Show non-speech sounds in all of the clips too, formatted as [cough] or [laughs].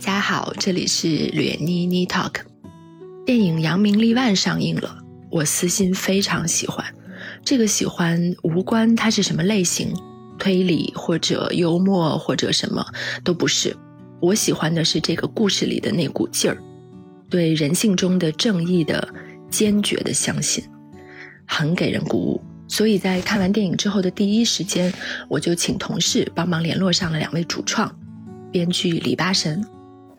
大家好，这里是略妮妮 Talk。电影《扬名立万》上映了，我私心非常喜欢。这个喜欢无关它是什么类型，推理或者幽默或者什么都不是。我喜欢的是这个故事里的那股劲儿，对人性中的正义的坚决的相信，很给人鼓舞。所以在看完电影之后的第一时间，我就请同事帮忙联络上了两位主创。编剧李八神，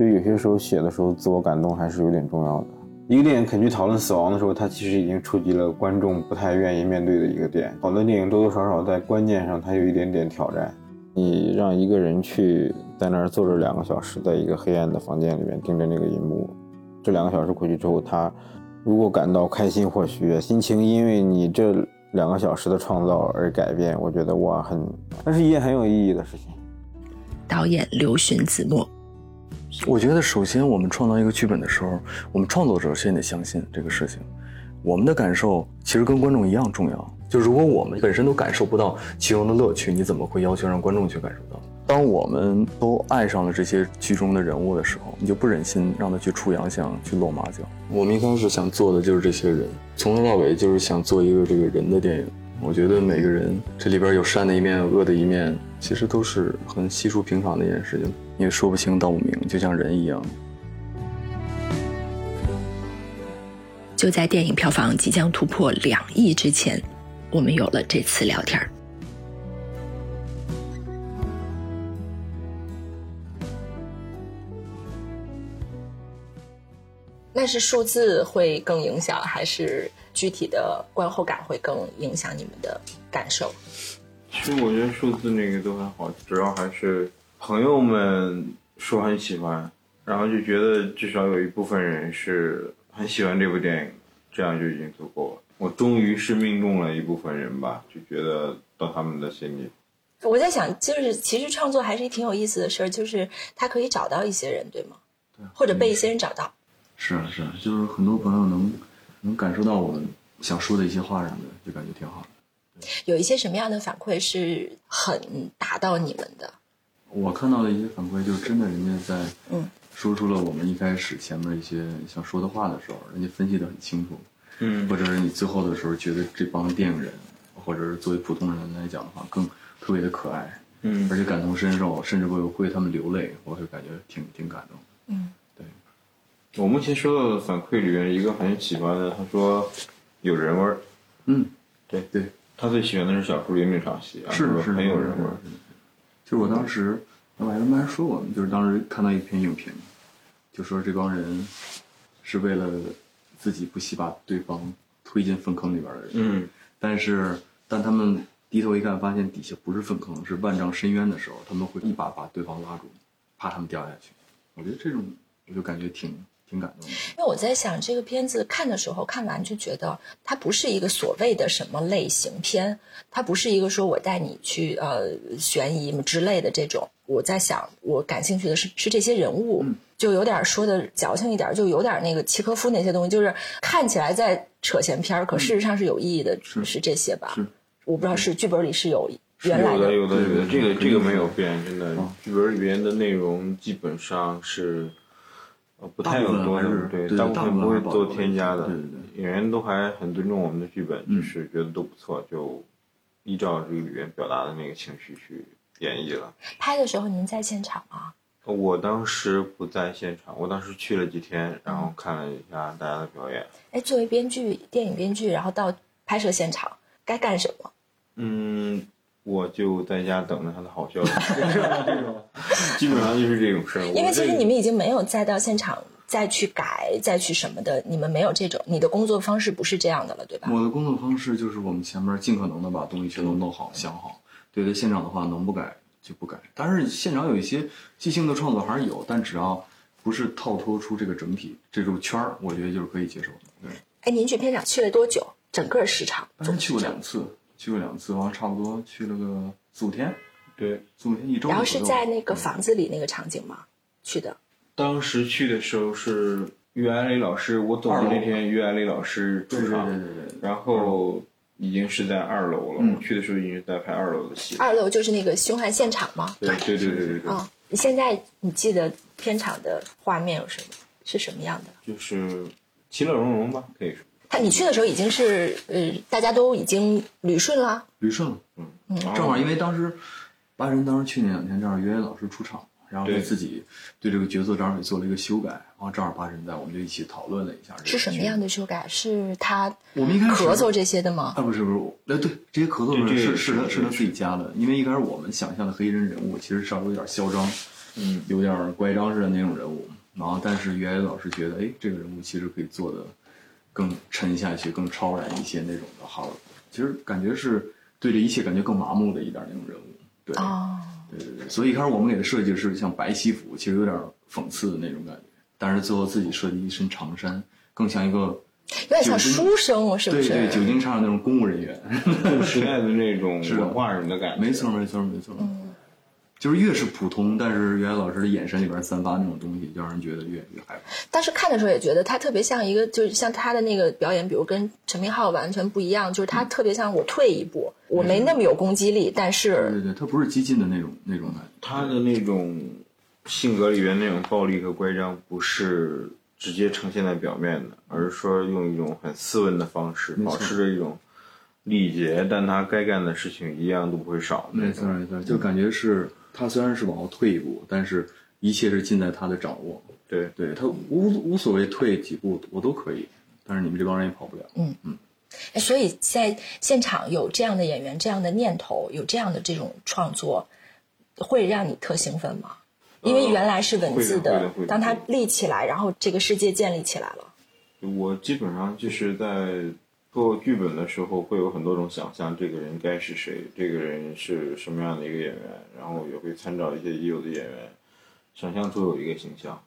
就有些时候写的时候，自我感动还是有点重要的。一个电影肯去讨论死亡的时候，它其实已经触及了观众不太愿意面对的一个点。好多电影多多少少在观念上它有一点点挑战。你让一个人去在那儿坐着两个小时，在一个黑暗的房间里面盯着那个银幕，这两个小时过去之后，他如果感到开心或喜悦，心情因为你这两个小时的创造而改变，我觉得哇，很，那是一件很有意义的事情。导演刘询子墨，我觉得首先我们创造一个剧本的时候，我们创作者先得相信这个事情。我们的感受其实跟观众一样重要。就如果我们本身都感受不到其中的乐趣，你怎么会要求让观众去感受到？当我们都爱上了这些剧中的人物的时候，你就不忍心让他去出洋相、去露马脚。我们一开始想做的就是这些人，从头到尾就是想做一个这个人的电影。我觉得每个人这里边有善的一面，有恶的一面，其实都是很稀疏平常的一件事情，也说不清道不明，就像人一样。就在电影票房即将突破两亿之前，我们有了这次聊天那是数字会更影响，还是？具体的观后感会更影响你们的感受。其实我觉得数字那个都还好，主要还是朋友们说很喜欢，然后就觉得至少有一部分人是很喜欢这部电影，这样就已经足够了。我终于是命中了一部分人吧，就觉得到他们的心里。我在想，就是其实创作还是一挺有意思的事儿，就是他可以找到一些人，对吗？对，或者被一些人找到。是啊，是啊，就是很多朋友能。能感受到我们想说的一些话什么的，就感觉挺好的。有一些什么样的反馈是很打到你们的？我看到的一些反馈，就是真的，人家在嗯。说出了我们一开始前面一些想说的话的时候，人家分析的很清楚，嗯，或者是你最后的时候觉得这帮电影人，或者是作为普通人来讲的话，更特别的可爱，嗯，而且感同身受，甚至会会他们流泪，我会感觉挺挺感动，嗯。对。我目前收到的反馈里面，一个很喜欢的，他说有人味儿。嗯，对。对，他最喜欢的是小树林那场戏，是是。很有人味儿。就我当时，我还跟别人说过，就是当时看到一篇影评，就说这帮人是为了自己不惜把对方推进粪坑里边的人。嗯，但是当他们低头一看，发现底下不是粪坑，是万丈深渊的时候，他们会一把把对方拉住，怕他们掉下去。我觉得这种，我就感觉挺。挺感动的，因为我在想这个片子看的时候，看完就觉得它不是一个所谓的什么类型片，它不是一个说我带你去呃悬疑之类的这种。我在想，我感兴趣的是是这些人物，就有点说的矫情一点，就有点那个契诃夫那些东西，就是看起来在扯闲篇儿，可事实上是有意义的，是这些吧？我不知道是剧本里是有原来的，有的有的，这个这个没有变，真的，剧本里面的内容基本上是。不太有多，对，大部分不会做添加的。演员都还很尊重我们的剧本，就是觉得都不错，就依照这个语言表达的那个情绪去演绎了。拍的时候您在现场吗？我当时不在现场，我当时去了几天，然后看了一下大家的表演。哎，作为编剧，电影编剧，然后到拍摄现场该干什么？嗯。我就在家等着他的好消息，[laughs] [laughs] 基本上就是这种事儿。因为其实你们已经没有再到现场再去改、再去什么的，你们没有这种，你的工作方式不是这样的了，对吧？我的工作方式就是我们前面尽可能的把东西全都弄好、想好。对，在现场的话，能不改就不改。但是现场有一些即兴的创作还是有，但只要不是套脱出这个整体这种圈儿，我觉得就是可以接受的。对。哎，您去片场去了多久？整个时长？总去过两次。去过两次，完了差不多去了个四五天，对，四五天一周。然后是在那个房子里那个场景吗？去的。当时去的时候是于安磊老师，我走的那天于安磊老师出场，对对对对。然后已经是在二楼了，我去的时候已经在拍二楼的戏。二楼就是那个凶案现场吗？对对对对对对。你现在你记得片场的画面有什么？是什么样的？就是其乐融融吧，可以说。他你去的时候已经是呃，大家都已经捋顺了。捋顺了，嗯，正好因为当时八神当时去年两天正好约老师出场，然后对他自己对这个角色正好也做了一个修改，然后正好八神在，我们就一起讨论了一下是什么样的？修改？是他我们一开始咳嗽这些的吗？啊，不是不是，哎，对，这些咳嗽这这是是他是是他自己加的，因为一开始我们想象的黑衣人人物其实稍微有点嚣张，嗯，有点乖张似的那种人物，然后但是袁老师觉得，哎，这个人物其实可以做的更沉下去、更超然一些那种的，好，其实感觉是对这一切感觉更麻木的一点那种人物，对，哦，对对对，所以一开始我们给他设计的是像白西服，其实有点讽刺的那种感觉，但是最后自己设计一身长衫，更像一个有点像书生，是不是？对对酒精厂的那种公务人员。时代的那种 [laughs] 是的文化人的感觉。没错，没错，没错。嗯就是越是普通，但是袁老师的眼神里边散发那种东西，就让人觉得越越害怕。但是看的时候也觉得他特别像一个，就是像他的那个表演，比如跟陈明昊完全不一样，就是他特别像我退一步，我没那么有攻击力，但是对对，他不是激进的那种那种感觉。他的那种性格里边那种暴力和乖张，不是直接呈现在表面的，而是说用一种很斯文的方式，保持着一种礼节，但他该干的事情一样都不会少。没错没错，就感觉是他虽然是往后退一步，但是一切是尽在他的掌握。对，对他无无所谓退几步我都可以，但是你们这帮人也跑不了。嗯嗯所以在现场有这样的演员、这样的念头、有这样的这种创作，会让你特兴奋吗？因为原来是文字的会的的当它立起来，然后这个世界建立起来了。我基本上就是在做剧本的时候，会有很多种想象，这个人该是谁，这个人是什么样的一个演员，然后也会参照一些已有的演员，想象出有一个形象。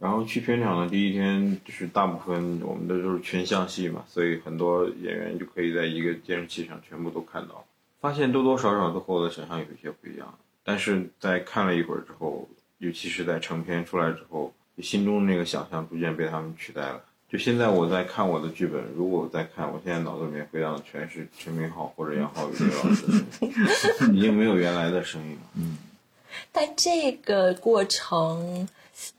然后去片场的第一天，就是大部分我们的都是群像戏嘛，所以很多演员就可以在一个监视器上全部都看到，发现多多少少都和我的想象有一些不一样。但是在看了一会儿之后，尤其是在成片出来之后，心中那个想象逐渐被他们取代了。就现在我在看我的剧本，如果我在看，我现在脑子里面回荡的全是陈明昊或者杨浩宇这个老师的声音，已经没有原来的声音了。嗯但这个过程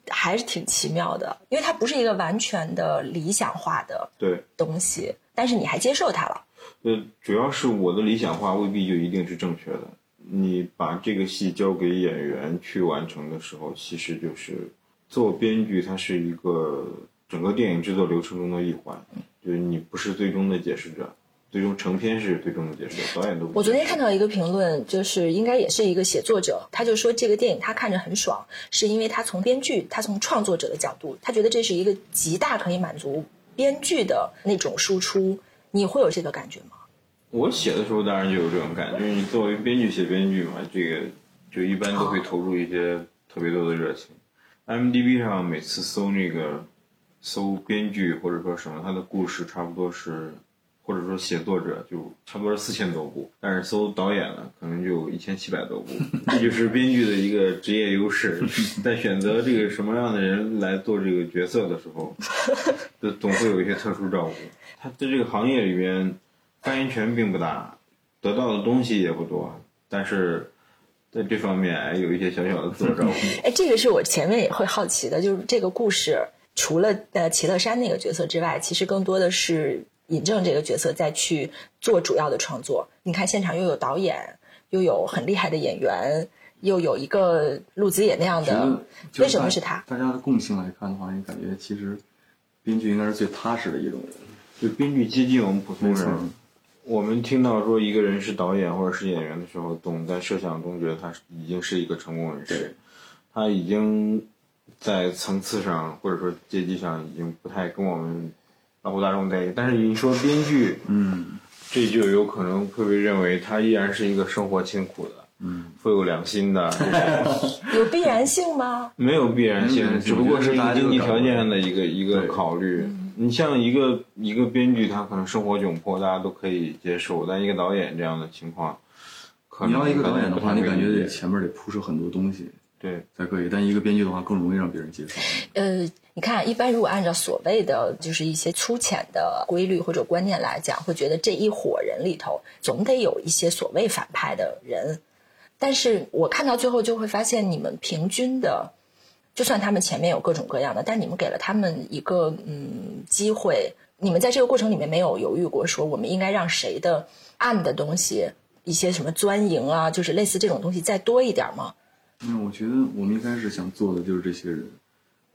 还是挺奇妙的，因为它不是一个完全的理想化的对，东西，但是你还接受它了。呃，主要是我的理想化未必就一定是正确的。你把这个戏交给演员去完成的时候，其实就是做编剧，它是一个整个电影制作流程中的一环，就是你不是最终的解释者，最终成片是最终的解释者，导演都。我昨天看到一个评论，就是应该也是一个写作者，他就说这个电影他看着很爽，是因为他从编剧，他从创作者的角度，他觉得这是一个极大可以满足编剧的那种输出。你会有这个感觉吗？我写的时候当然就有这种感觉，你作为编剧写编剧嘛，这个就一般都会投入一些特别多的热情。IMDB 上每次搜那个搜编剧或者说什么，他的故事差不多是，或者说写作者就差不多是四千多部，但是搜导演呢，可能就有一千七百多部，[laughs] 这就是编剧的一个职业优势。[laughs] 在选择这个什么样的人来做这个角色的时候，就总会有一些特殊照顾。他在这个行业里边。发言权并不大，得到的东西也不多，但是在这方面哎有一些小小的自我照顾。[laughs] 哎，这个是我前面也会好奇的，就是这个故事除了呃齐乐山那个角色之外，其实更多的是尹正这个角色在去做主要的创作。你看现场又有导演，又有很厉害的演员，又有一个陆子野那样的，为什么是他？大家的共性来看的话，你感觉其实编剧应该是最踏实的一种人，就编剧接近我们普通人。我们听到说一个人是导演或者是演员的时候，总在设想中觉得他已经是一个成功人士，他已经在层次上或者说阶级上已经不太跟我们老虎大众在一起。但是你说编剧，嗯，这就有可能会被认为他依然是一个生活清苦的，嗯，富有良心的，[laughs] 有必然性吗？没有必然性，只不过是一个经济条件上的一个一个考虑。你像一个一个编剧，他可能生活窘迫，大家都可以接受；但一个导演这样的情况，可能你要一个导演的话，你感觉前面得铺设很多东西对才可以，但一个编剧的话更容易让别人接受。呃，你看，一般如果按照所谓的就是一些粗浅的规律或者观念来讲，会觉得这一伙人里头总得有一些所谓反派的人。但是我看到最后就会发现，你们平均的，就算他们前面有各种各样的，但你们给了他们一个嗯机会，你们在这个过程里面没有犹豫过，说我们应该让谁的暗的东西，一些什么钻营啊，就是类似这种东西再多一点吗？那我觉得我们一开始想做的就是这些人，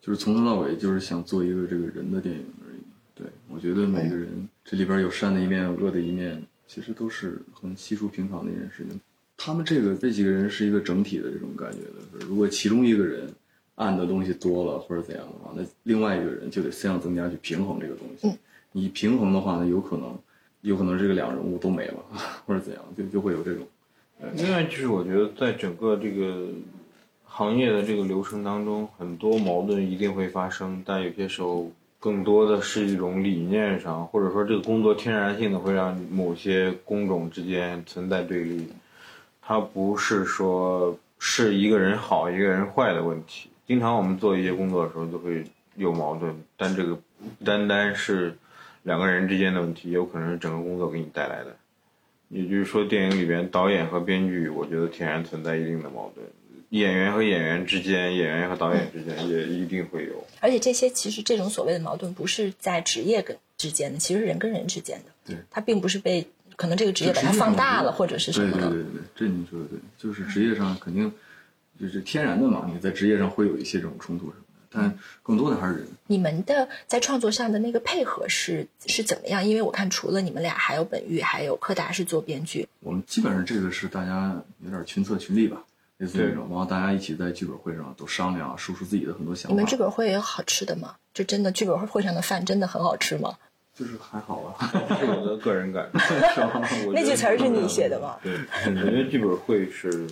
就是从头到尾就是想做一个这个人的电影而已。对我觉得每个人这里边有善的一面，有恶的一面，其实都是很稀疏平常的一件事情。他们这个这几个人是一个整体的这种感觉的。如果其中一个人暗的东西多了或者怎样的话，那另外一个人就得思想增加去平衡这个东西。你平衡的话呢，有可能有可能这个两人物都没了，[laughs] 或者怎样，就就会有这种。另外就是我觉得在整个这个行业的这个流程当中，很多矛盾一定会发生，但有些时候更多的是一种理念上，或者说这个工作天然性的会让某些工种之间存在对立。它不是说是一个人好一个人坏的问题。经常我们做一些工作的时候都会有矛盾，但这个不单单是两个人之间的问题，有可能是整个工作给你带来的。也就是说，电影里边导演和编剧，我觉得天然存在一定的矛盾；演员和演员之间，演员和导演之间也一定会有。而且这些其实这种所谓的矛盾，不是在职业跟之间的，其实是人跟人之间的。对，它并不是被可能这个职业把它放大了，或者是什么的。对对对对，这你说的对，就是职业上肯定就是天然的嘛，你在职业上会有一些这种冲突什么的，但更多的还是人。你们的在创作上的那个配合是是怎么样？因为我看除了你们俩，还有本玉，还有柯达是做编剧。我们基本上这个是大家有点群策群力吧，类似这种，然后大家一起在剧本会上都商量，说出自己的很多想法。你们剧本会有好吃的吗？就真的剧本会上的饭真的很好吃吗？就是还好啊，是我的个人感受。[laughs] [laughs] 那句词儿是你写的吗？对，我觉得剧本会是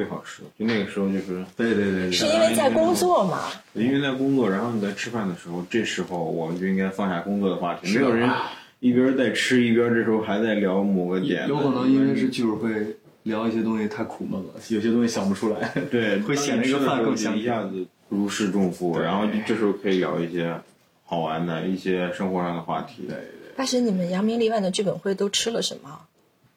最好吃的。就那个时候，就是对对对对，是因为在工作嘛？因为在工作，然后你在吃饭的时候，这时候我们就应该放下工作的话题，没有人一边在吃一边这时候还在聊某个点。有可能因为是剧本会聊一些东西太苦闷了，有些东西想不出来，对，[laughs] 会显得一个饭更香一下子如释重负，然后这时候可以聊一些好玩的一些生活上的话题。对对，大神你们扬名立万的剧本会都吃了什么？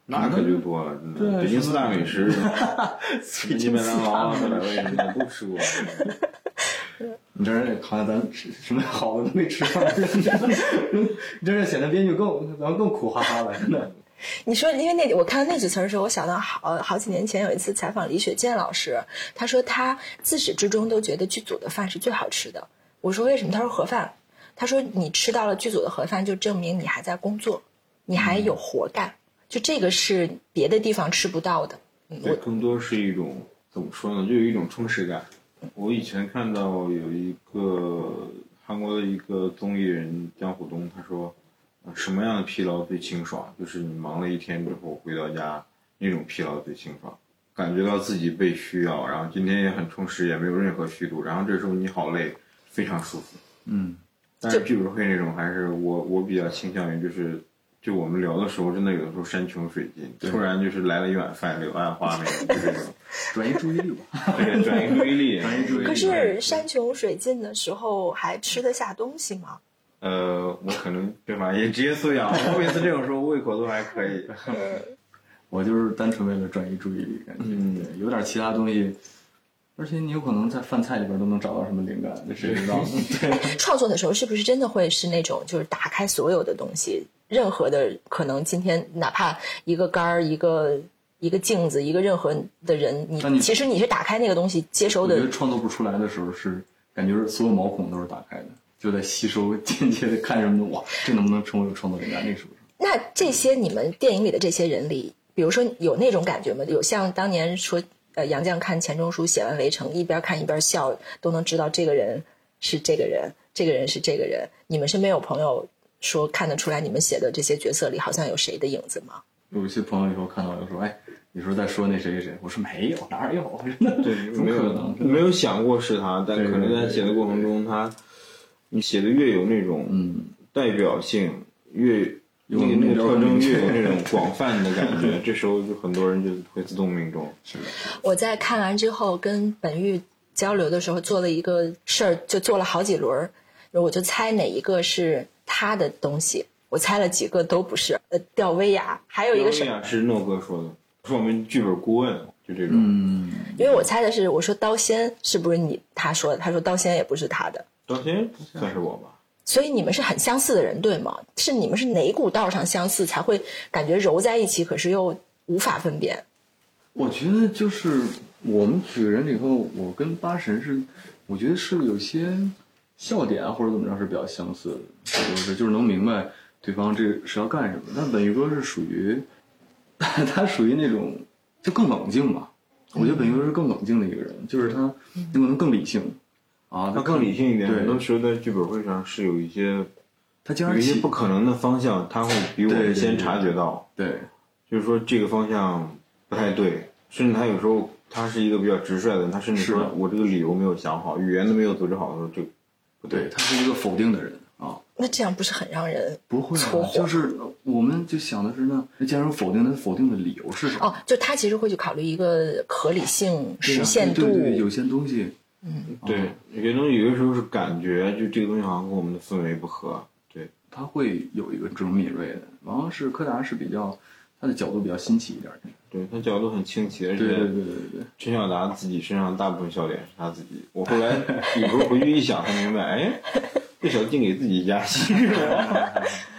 那可就多了，真的。北京四大美食，[laughs] 北京麦当劳啊、百味什么的都吃过。[laughs] 你这人好像咱吃什么好的都没吃上，你这是显得编剧更咱更苦哈哈了，真的。[laughs] 你说，因为那我看到那几词儿的时候，我想到好好几年前有一次采访李雪健老师，他说他自始至终都觉得剧组的饭是最好吃的。我说为什么？他说盒饭。他说你吃到了剧组的盒饭，就证明你还在工作，你还有活干。就这个是别的地方吃不到的。对，更多是一种怎么说呢？就有一种充实感。我以前看到有一个韩国的一个综艺人姜虎东，他说，什么样的疲劳最清爽？就是你忙了一天之后回到家，那种疲劳最清爽，感觉到自己被需要，然后今天也很充实，也没有任何虚度，然后这时候你好累，非常舒服。嗯，但是剧本会那种，还是我我比较倾向于就是。就我们聊的时候，真的有的时候山穷水尽，突然就是来了一碗饭，柳暗花明，就这种 [laughs] 转移注意力吧，[laughs] 对，转移注意力，[laughs] 转移注意力。可是山穷水尽的时候，还吃得下东西吗？呃，我可能对吧，也职业素养，我每次这种时候胃口都还可以。我就是单纯为了转移注意力，感觉对，有点其他东西。而且你有可能在饭菜里边都能找到什么灵感，这谁知道？[laughs] 对，创作的时候是不是真的会是那种，就是打开所有的东西，任何的可能，今天哪怕一个杆儿，一个一个镜子，一个任何的人，你其实你是打开那个东西接收的。我觉得创作不出来的时候是感觉所有毛孔都是打开的，就在吸收间接的看什么哇，这能不能成为创作灵感？那是不是？那这些你们电影里的这些人里，比如说有那种感觉吗？有像当年说。呃，杨绛看钱钟书写完《围城》，一边看一边笑，都能知道这个人是这个人，这个人是这个人。你们身边有朋友说看得出来，你们写的这些角色里好像有谁的影子吗？有一些朋友以后看到就说：“哎，你说在说那谁谁谁？”我说：“没有，哪有？真的，对，没有，没有想过是他，但可能在写的过程中，他你写的越有那种嗯代表性，越。”有那个特征越有那种广泛的感觉，这时候就很多人就会自动命中。是的。我在看完之后跟本玉交流的时候，做了一个事儿，就做了好几轮儿，我就猜哪一个是他的东西。我猜了几个都不是。呃，吊威亚，还有一个是。是诺哥说的，是我们剧本顾问。就这种。嗯，因为我猜的是，我说刀仙是不是你他说的？他说刀仙也不是他的，刀仙算是我吧。所以你们是很相似的人，对吗？是你们是哪股道上相似，才会感觉揉在一起，可是又无法分辨？我觉得就是我们几个人里头，我跟八神是，我觉得是有些笑点啊或者怎么着是比较相似的，就是就是能明白对方这个是要干什么。但本玉哥是属于，[laughs] 他属于那种就更冷静吧。我觉得本玉哥是更冷静的一个人，就是他可能更理性啊，他更理性一点，很多时候在剧本会上是有一些他经常有一些不可能的方向，他会比我先察觉到，对就是说这个方向不太对，甚至他有时候他是一个比较直率的人，他甚至说我这个理由没有想好，语言都没有组织好的时候，就不对，他是一个否定的人啊。那这样不是很让人不会啊，就是我们就想的是呢，那既然有否定，那否定的理由是什么？哦？就他其实会去考虑一个合理性、实现度。对对对，有些东西对，有些东西有的时候是感觉，就这个东西好像跟我们的氛围不合，对，他会有一个这种敏锐的。然后是柯达是比较，他的角度比较新奇一点儿。对他角度很清奇，而且对对对对对，陈晓达自己身上大部分笑点是他自己。我后来有时候回去一想，才明白，哎，这小静给自己加戏是吧？[laughs]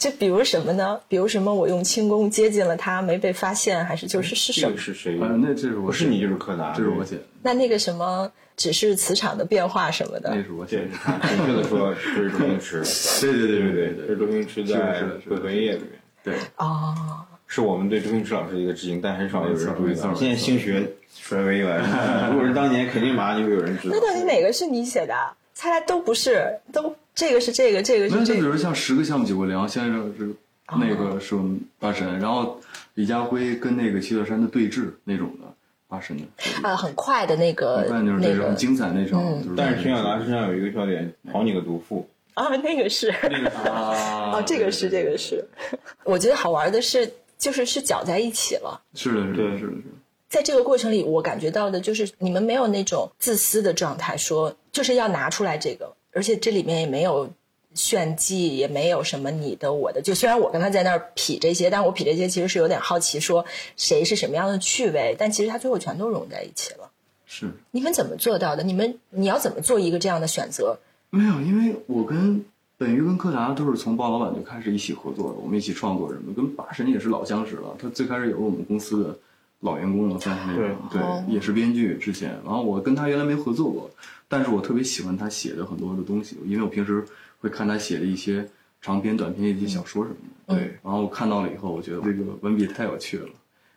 就比如什么呢？比如什么？我用轻功接近了他，没被发现，还是就是是什么这个？是谁？那这是我不是你就是柯南，这是我写的，那那个什么，只是磁场的变化什么的。那是我写，的。准确的说，这是周星驰。对对对对对对，这是周星驰在鬼魂夜》里面，对，哦，是我们对周星驰老师的一个致敬，但很少有人注意到。现在兴学衰微了，[laughs] 如果是当年，肯定马上就会有人知道那。到底哪个是你写的？猜来都不是，都这个是这个，这个没有，就比是这个。如像十个项目九个粮，先生是那个是我们八神，然后李家辉跟那个齐乐山的对峙那种的八神的，啊，很快的那个不然就是那种精彩那种。但是陈晓达身上有一个笑点，好你个毒妇。啊，那个是啊 [laughs] 哦，这个是这个是。我觉得好玩的是，就是是搅在一起了。是的，是的，是的，是的。在这个过程里，我感觉到的就是你们没有那种自私的状态，说就是要拿出来这个，而且这里面也没有炫技，也没有什么你的我的。就虽然我跟他在那儿匹这些，但我匹这些其实是有点好奇，说谁是什么样的趣味，但其实他最后全都融在一起了。是你们怎么做到的？你们你要怎么做一个这样的选择？没有，因为我跟本鱼跟柯达都是从鲍老板就开始一起合作的，我们一起创作什么，跟八神也是老相识了。他最开始也是我们公司的老员工了，算是那种对哦也是编剧之前。然后我跟他原来没合作过，但是我特别喜欢他写的很多的东西，因为我平时会看他写的一些长篇、短篇的一些小说什么的。对，然后我看到了以后，我觉得这个文笔太有趣了。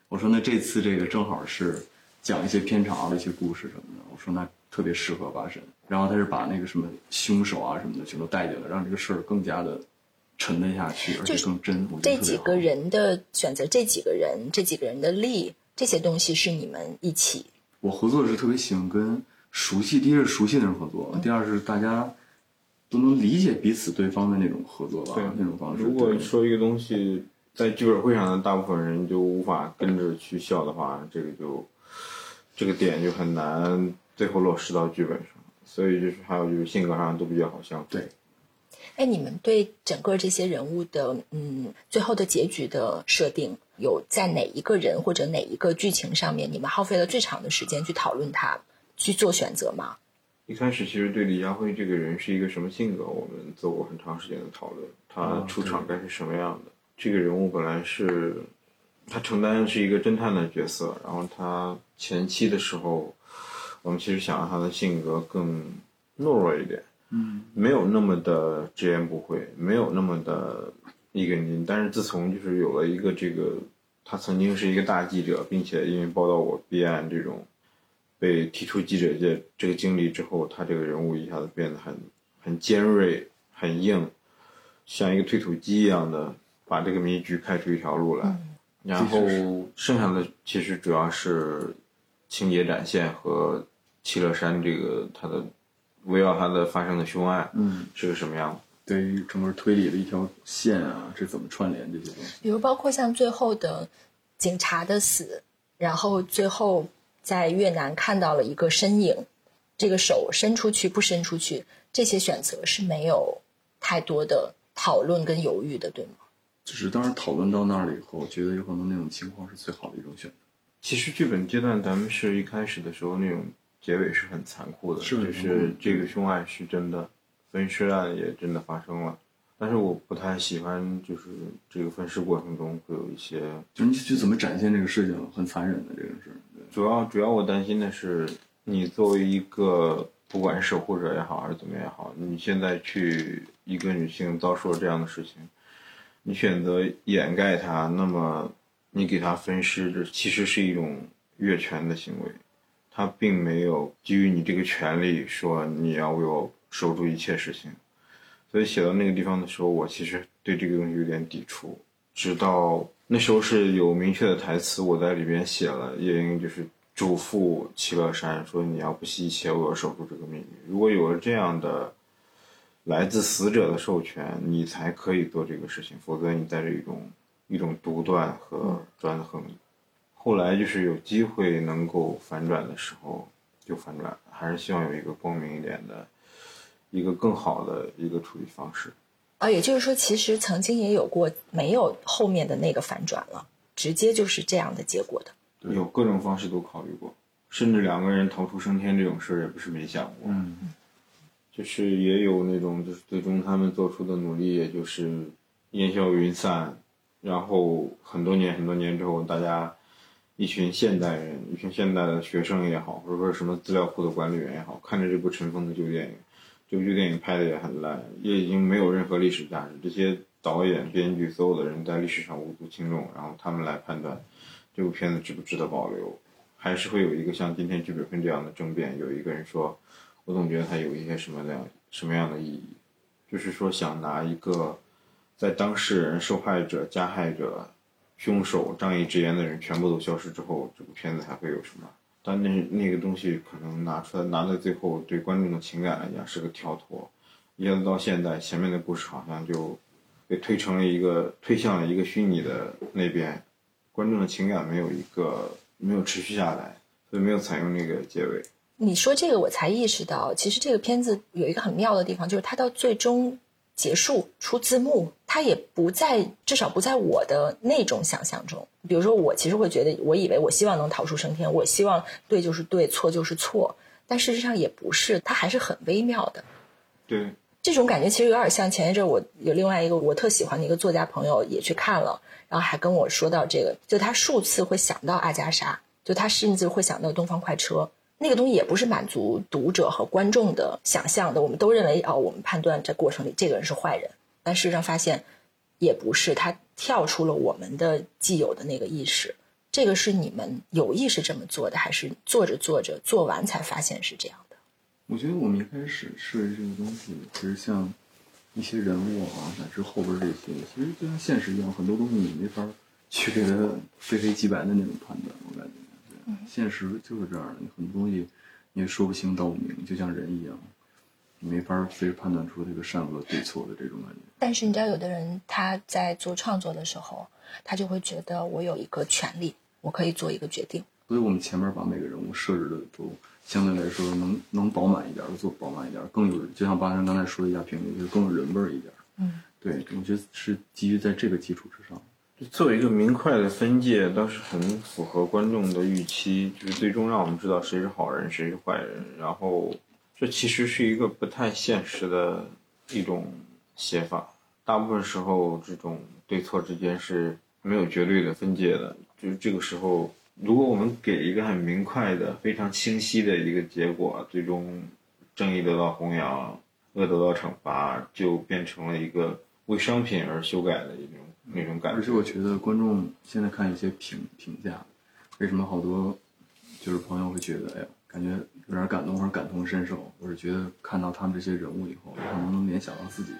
我说那这次这个正好是讲一些偏长的一些故事什么的，我说那特别适合八神。然后他是把那个什么凶手啊什么的全都带进来，让这个事儿更加的沉得下去，而且更真。这几个人的选择，这几个人，这几个人的力，这些东西是你们一起我合作是特别喜欢跟熟悉，第一是熟悉的人合作，第二是大家都能理解彼此对方的那种合作吧，对那种方式。如果说一个东西在剧本会上的大部分人就无法跟着去笑的话，这个就这个点就很难最后落实到剧本上。所以就是还有就是性格上都比较好相处。对，哎，你们对整个这些人物的嗯最后的结局的设定，有在哪一个人或者哪一个剧情上面，你们耗费了最长的时间去讨论它，去做选择吗？一开始其实对李佳辉这个人是一个什么性格，我们做过很长时间的讨论。他出场该是什么样的？这个人物本来是他承担的是一个侦探的角色，然后他前期的时候，我们其实想让他的性格更懦弱一点，嗯，没有那么的直言不讳，没有那么的一根筋。但是自从就是有了一个这个，他曾经是一个大记者，并且因为报道过弊案这种被踢出记者界这个经历之后，他这个人物一下子变得很很尖锐、很硬，像一个推土机一样的把这个迷局开出一条路来。然后剩下的其实主要是情节展现和齐乐山这个他的围绕他的发生的凶案，嗯，是个什么样子。对于整个推理的一条线啊，这怎么串联这些东西？比如包括像最后的警察的死，然后最后在越南看到了一个身影，这个手伸出去不伸出去，这些选择是没有太多的讨论跟犹豫的，对吗？就是当时讨论到那儿了以后，我觉得有可能那种情况是最好的一种选择。其实剧本阶段，咱们是一开始的时候那种结尾是很残酷的，是的就是这个凶案是真的，分尸案也真的发生了。但是我不太喜欢，就是这个分尸过程中会有一些，就是你去怎么展现这个事情，很残忍的这个事儿。主要主要我担心的是，你作为一个不管是守护者也好，还是怎么也好，你现在去一个女性遭受了这样的事情，你选择掩盖她，那么你给她分尸，这其实是一种越权的行为，她并没有基于你这个权利说你要为我守住一切事情，所以写到那个地方的时候，我其实对这个东西有点抵触，直到那时候是有明确的台词，我在里边写了，夜莺就是嘱咐齐乐山说你要不惜一切为我守住这个秘密，如果有了这样的。来自死者的授权，你才可以做这个事情，否则你带着一种一种独断和专横。后来就是有机会能够反转的时候就反转，还是希望有一个光明一点的，一个更好的一个处理方式。啊，也就是说，其实曾经也有过没有后面的那个反转了，直接就是这样的结果的。有各种方式都考虑过，甚至两个人逃出升天这种事儿也不是没想过。嗯，就是也有那种，就是最终他们做出的努力，也就是烟消云散，然后很多年很多年之后，大家一群现代人，一群现代的学生也好，或者说什么资料库的管理员也好，看着这部尘封的旧电影，这部电影拍的也很烂，也已经没有任何历史价值。这些导演、编剧所有的人在历史上无足轻重，然后他们来判断这部片子值不值得保留，还是会有一个像今天剧本分这样的争辩。有一个人说。我总觉得它有一些什么样什么样的意义，就是说想拿一个在当事人、受害者、加害者、凶手、仗义直言的人全部都消失之后，这部片子还会有什么？但那那个东西可能拿出来拿在最后，对观众的情感来讲是个跳脱。一直到现在，前面的故事好像就被推成了一个推向了一个虚拟的那边，观众的情感没有一个没有持续下来，所以没有采用那个结尾。你说这个，我才意识到，其实这个片子有一个很妙的地方，就是它到最终结束出字幕，它也不在，至少不在我的那种想象中。比如说，我其实会觉得，我以为我希望能逃出升天，我希望对就是对，错就是错，但事实上也不是，它还是很微妙的。对，这种感觉其实有点像前一阵我有另外一个我特喜欢的一个作家朋友也去看了，然后还跟我说到这个，就他数次会想到阿加莎，就他甚至会想到东方快车。那个东西也不是满足读者和观众的想象的，我们都认为哦，我们判断这过程里这个人是坏人，但事实上发现也不是，他跳出了我们的既有的那个意识。这个是你们有意识这么做的，还是做着做着做完才发现是这样的？我觉得我们一开始设计这个东西，其实像一些人物啊，乃至后边这些，其实就像现实一样，很多东西你没法去给它 [laughs] 非黑即白的那种判断，我感觉。现实就是这样的，很多东西你也说不清道不明，就像人一样，你没法随时判断出这个善恶对错的这种感觉。但是你知道，有的人他在做创作的时候，他就会觉得我有一个权利，我可以做一个决定。所以我们前面把每个人物设置的都相对来说能能饱满一点，做饱满一点，更有就像八山刚才说的一下评论，就是更有人味儿一点。嗯，对，我觉得是基于在这个基础之上。作为一个明快的分界，倒是很符合观众的预期，就是最终让我们知道谁是好人，谁是坏人。然后，这其实是一个不太现实的一种写法。大部分时候，这种对错之间是没有绝对的分界的。就是这个时候，如果我们给一个很明快的、非常清晰的一个结果，最终正义得到弘扬，恶得到惩罚，就变成了一个为商品而修改的一种。那种感觉，而且我觉得观众现在看一些评评价，为什么好多就是朋友会觉得，哎呀，感觉有点感动或者感同身受，我是觉得看到他们这些人物以后，可能能联想到自己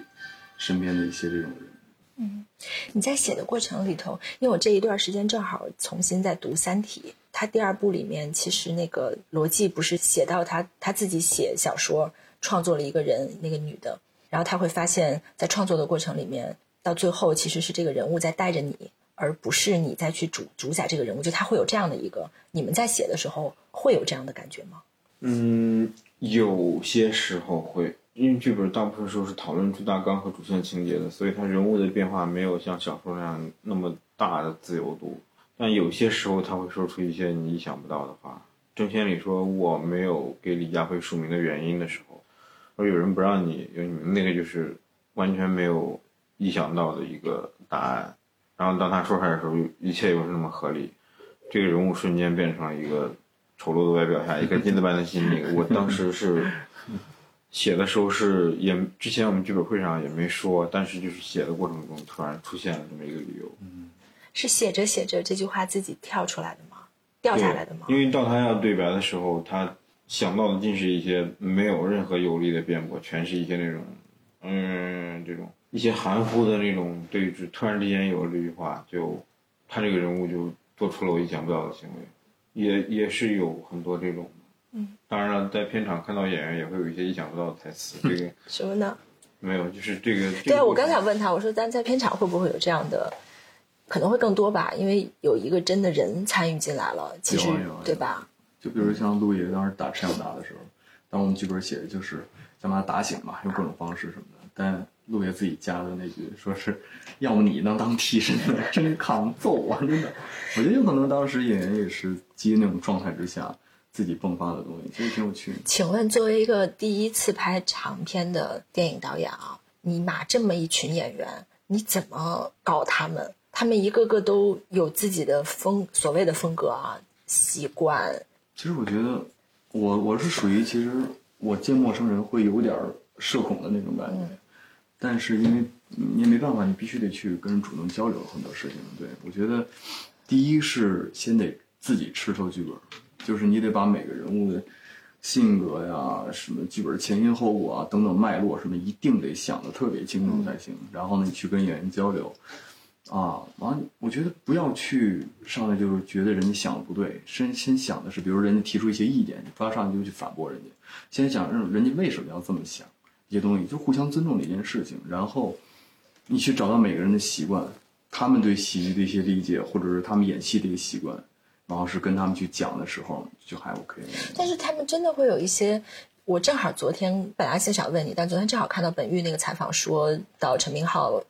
身边的一些这种人。嗯，你在写的过程里头，因为我这一段时间正好重新在读《三体》，他第二部里面其实那个罗辑不是写到他他自己写小说创作了一个人，那个女的，然后他会发现，在创作的过程里面。到最后，其实是这个人物在带着你，而不是你再去主主宰这个人物。就他会有这样的一个，你们在写的时候会有这样的感觉吗？嗯，有些时候会，因为剧本大部分时候是讨论出大纲和主线情节的，所以他人物的变化没有像小说那样那么大的自由度。但有些时候他会说出一些你意想不到的话。郑先里说我没有给李佳辉署名的原因的时候，说有人不让你有你们，那个就是完全没有意想到的一个答案。然后当他说出来的时候，一切又是那么合理，这个人物瞬间变成了一个丑陋的外表下一个金子般的心灵。我当时是写的时候是也之前我们剧本会上也没说，但是就是写的过程中突然出现了这么一个理由。是写着写着这句话自己跳出来的吗？掉下来的吗？因为到他要对白的时候，他想到的尽是一些没有任何有力的辩驳，全是一些那种，嗯，这种一些含糊的那种对峙。突然之间有了这句话，就他这个人物就做出了我意想不到的行为，也也是有很多这种。嗯，当然了，在片场看到演员也会有一些意想不到的台词。这个 [laughs] 什么呢？没有，就是这个。对啊，我刚才想问他，我说咱在片场会不会有这样的？可能会更多吧，因为有一个真的人参与进来了，其实对吧？就比如像陆爷当时打陈小达的时候，当我们剧本写的就是想把他打醒嘛，用各种方式什么的。但陆爷自己加的那句 [laughs] 说是，要么你能当替身的，真扛揍啊！真的，我觉得有可能当时演员也是基于那种状态之下自己迸发的东西，其实挺有趣的。请问，作为一个第一次拍长片的电影导演啊，你码这么一群演员，你怎么搞他们？他们一个个都有自己的风，所谓的风格啊，习惯。其实我觉得，我我是属于其实我见陌生人会有点儿社恐的那种感觉，但是因为你也没办法，你必须得去跟人主动交流很多事情。对我觉得，第一是先得自己吃透剧本，就是你得把每个人物的性格呀、什么剧本前因后果啊等等脉络什么，一定得想的特别清楚才行。然后呢，你去跟演员交流。啊，完了，我觉得不要去上来就是觉得人家想的不对，先先想的是，比如人家提出一些意见，你不要上来就去反驳人家，先想让人家为什么要这么想，一些东西就互相尊重的一件事情，然后你去找到每个人的习惯，他们对喜剧的一些理解，或者是他们演戏的一个习惯，然后是跟他们去讲的时候就还 OK。但是他们真的会有一些，我正好昨天本来是想问你，但昨天正好看到本玉那个采访，说到陈明昊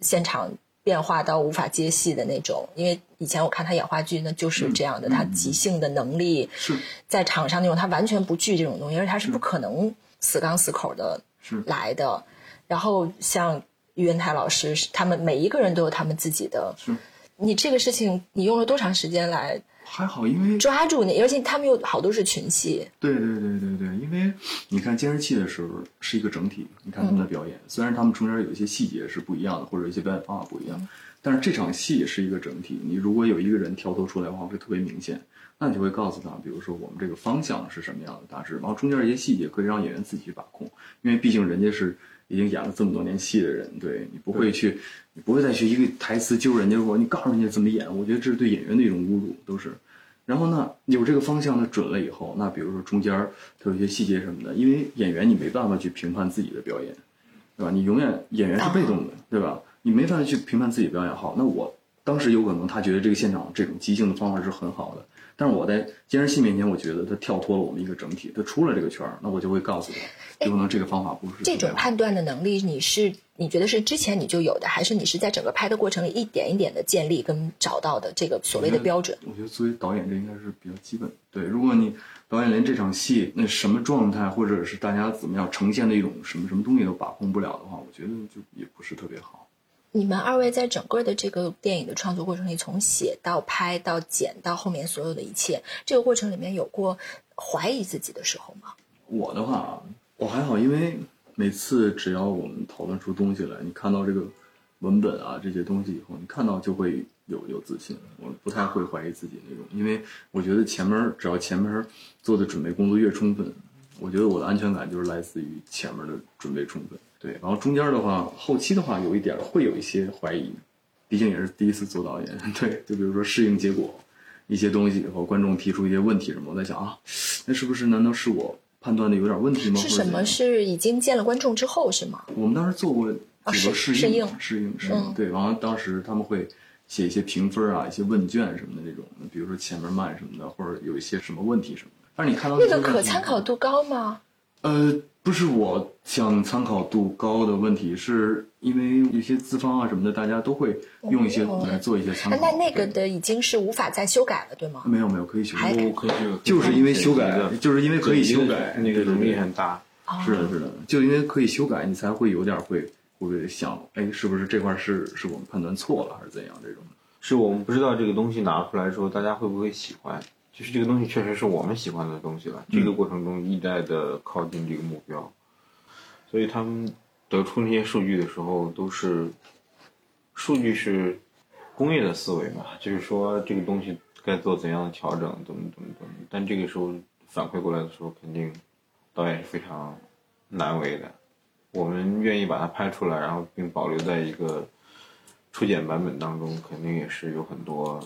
现场。变化到无法接戏的那种，因为以前我看他演话剧，那就是这样的，他即兴的能力是在场上那种，他完全不惧这种东西，而且他是不可能死刚死口的是来的。然后像于文台老师，他们每一个人都有他们自己的。是你这个事情，你用了多长时间来还好，因为抓住你？而且他们有好多是群戏，对对对对对，因为你看监视器的时候是一个整体，你看他们的表演，虽然他们中间有一些细节是不一样的，或者一些表演方法不一样，但是这场戏是一个整体。你如果有一个人跳脱出来的话，会特别明显，那你就会告诉他，比如说我们这个方向是什么样的大致，然后中间一些细节可以让演员自己去把控，因为毕竟人家是已经演了这么多年戏的人，对你不会去，你不会再去一个台词揪人家说你告诉人家怎么演，我觉得这是对演员的一种侮辱，都是。然后呢，有这个方向的准了以后，那比如说中间它有一些细节什么的，因为演员你没办法去评判自己的表演，对吧？你永远演员是被动的，对吧？你没办法去评判自己表演好。那我当时有可能他觉得这个现场这种即兴的方法是很好的，但是我在监视器面前，我觉得他跳脱了我们一个整体，他出了这个圈儿，那我就会告诉他，有可能这个方法不是这种判断的能力，你是你觉得是之前你就有的，还是你是在整个拍的过程里一点一点的建立跟找到的这个所谓的标准？我觉得作为导演，这应该是比较基本。对，如果你导演连这场戏那什么状态，或者是大家怎么样呈现的一种什么什么东西都把控不了的话，我觉得就也不是特别好。你们二位在整个的这个电影的创作过程里，从写到拍到剪到后面所有的一切，这个过程里面有过怀疑自己的时候吗？我的话，我还好，因为每次只要我们讨论出东西来，你看到这个文本啊这些东西以后，你看到就会有有自信。我不太会怀疑自己那种，因为我觉得前面只要前面做的准备工作越充分，我觉得我的安全感就是来自于前面的准备充分。对，然后中间的话，后期的话有一点会有一些怀疑，毕竟也是第一次做导演。[laughs] 对，就比如说适应结果一些东西以后，观众提出一些问题什么，我在想啊，那是不是难道是我判断的有点问题吗？是什么？是已经见了观众之后是吗？我们当时做过几个适应，适应，适应。对，然后当时他们会写一些评分啊，一些问卷什么的那种，比如说前面慢什么的，或者有一些什么问题什么的。但是你看到那个可参考度高吗？呃，不是我想参考度高的问题，是因为一些资方啊什么的，大家都会用一些哦来做一些参考。那那个的已经是无法再修改了，对吗？没有没有可以修改可以就是因为修改的，就是因为可以修改，那个能力很大。是的，是的，就因为可以修改，你才会有点会会想，哎，是不是这块是是我们判断错了，还是怎样这种？是我们不知道这个东西拿出来之后，大家会不会喜欢。就是这个东西确实是我们喜欢的东西了。这个过程中一再的靠近这个目标，所以他们得出那些数据的时候，都是数据是工业的思维嘛，就是说这个东西该做怎样的调整，怎么怎么怎么。但这个时候反馈过来的时候，肯定导演是非常难为的。我们愿意把它拍出来，然后并保留在一个初剪版本当中，肯定也是有很多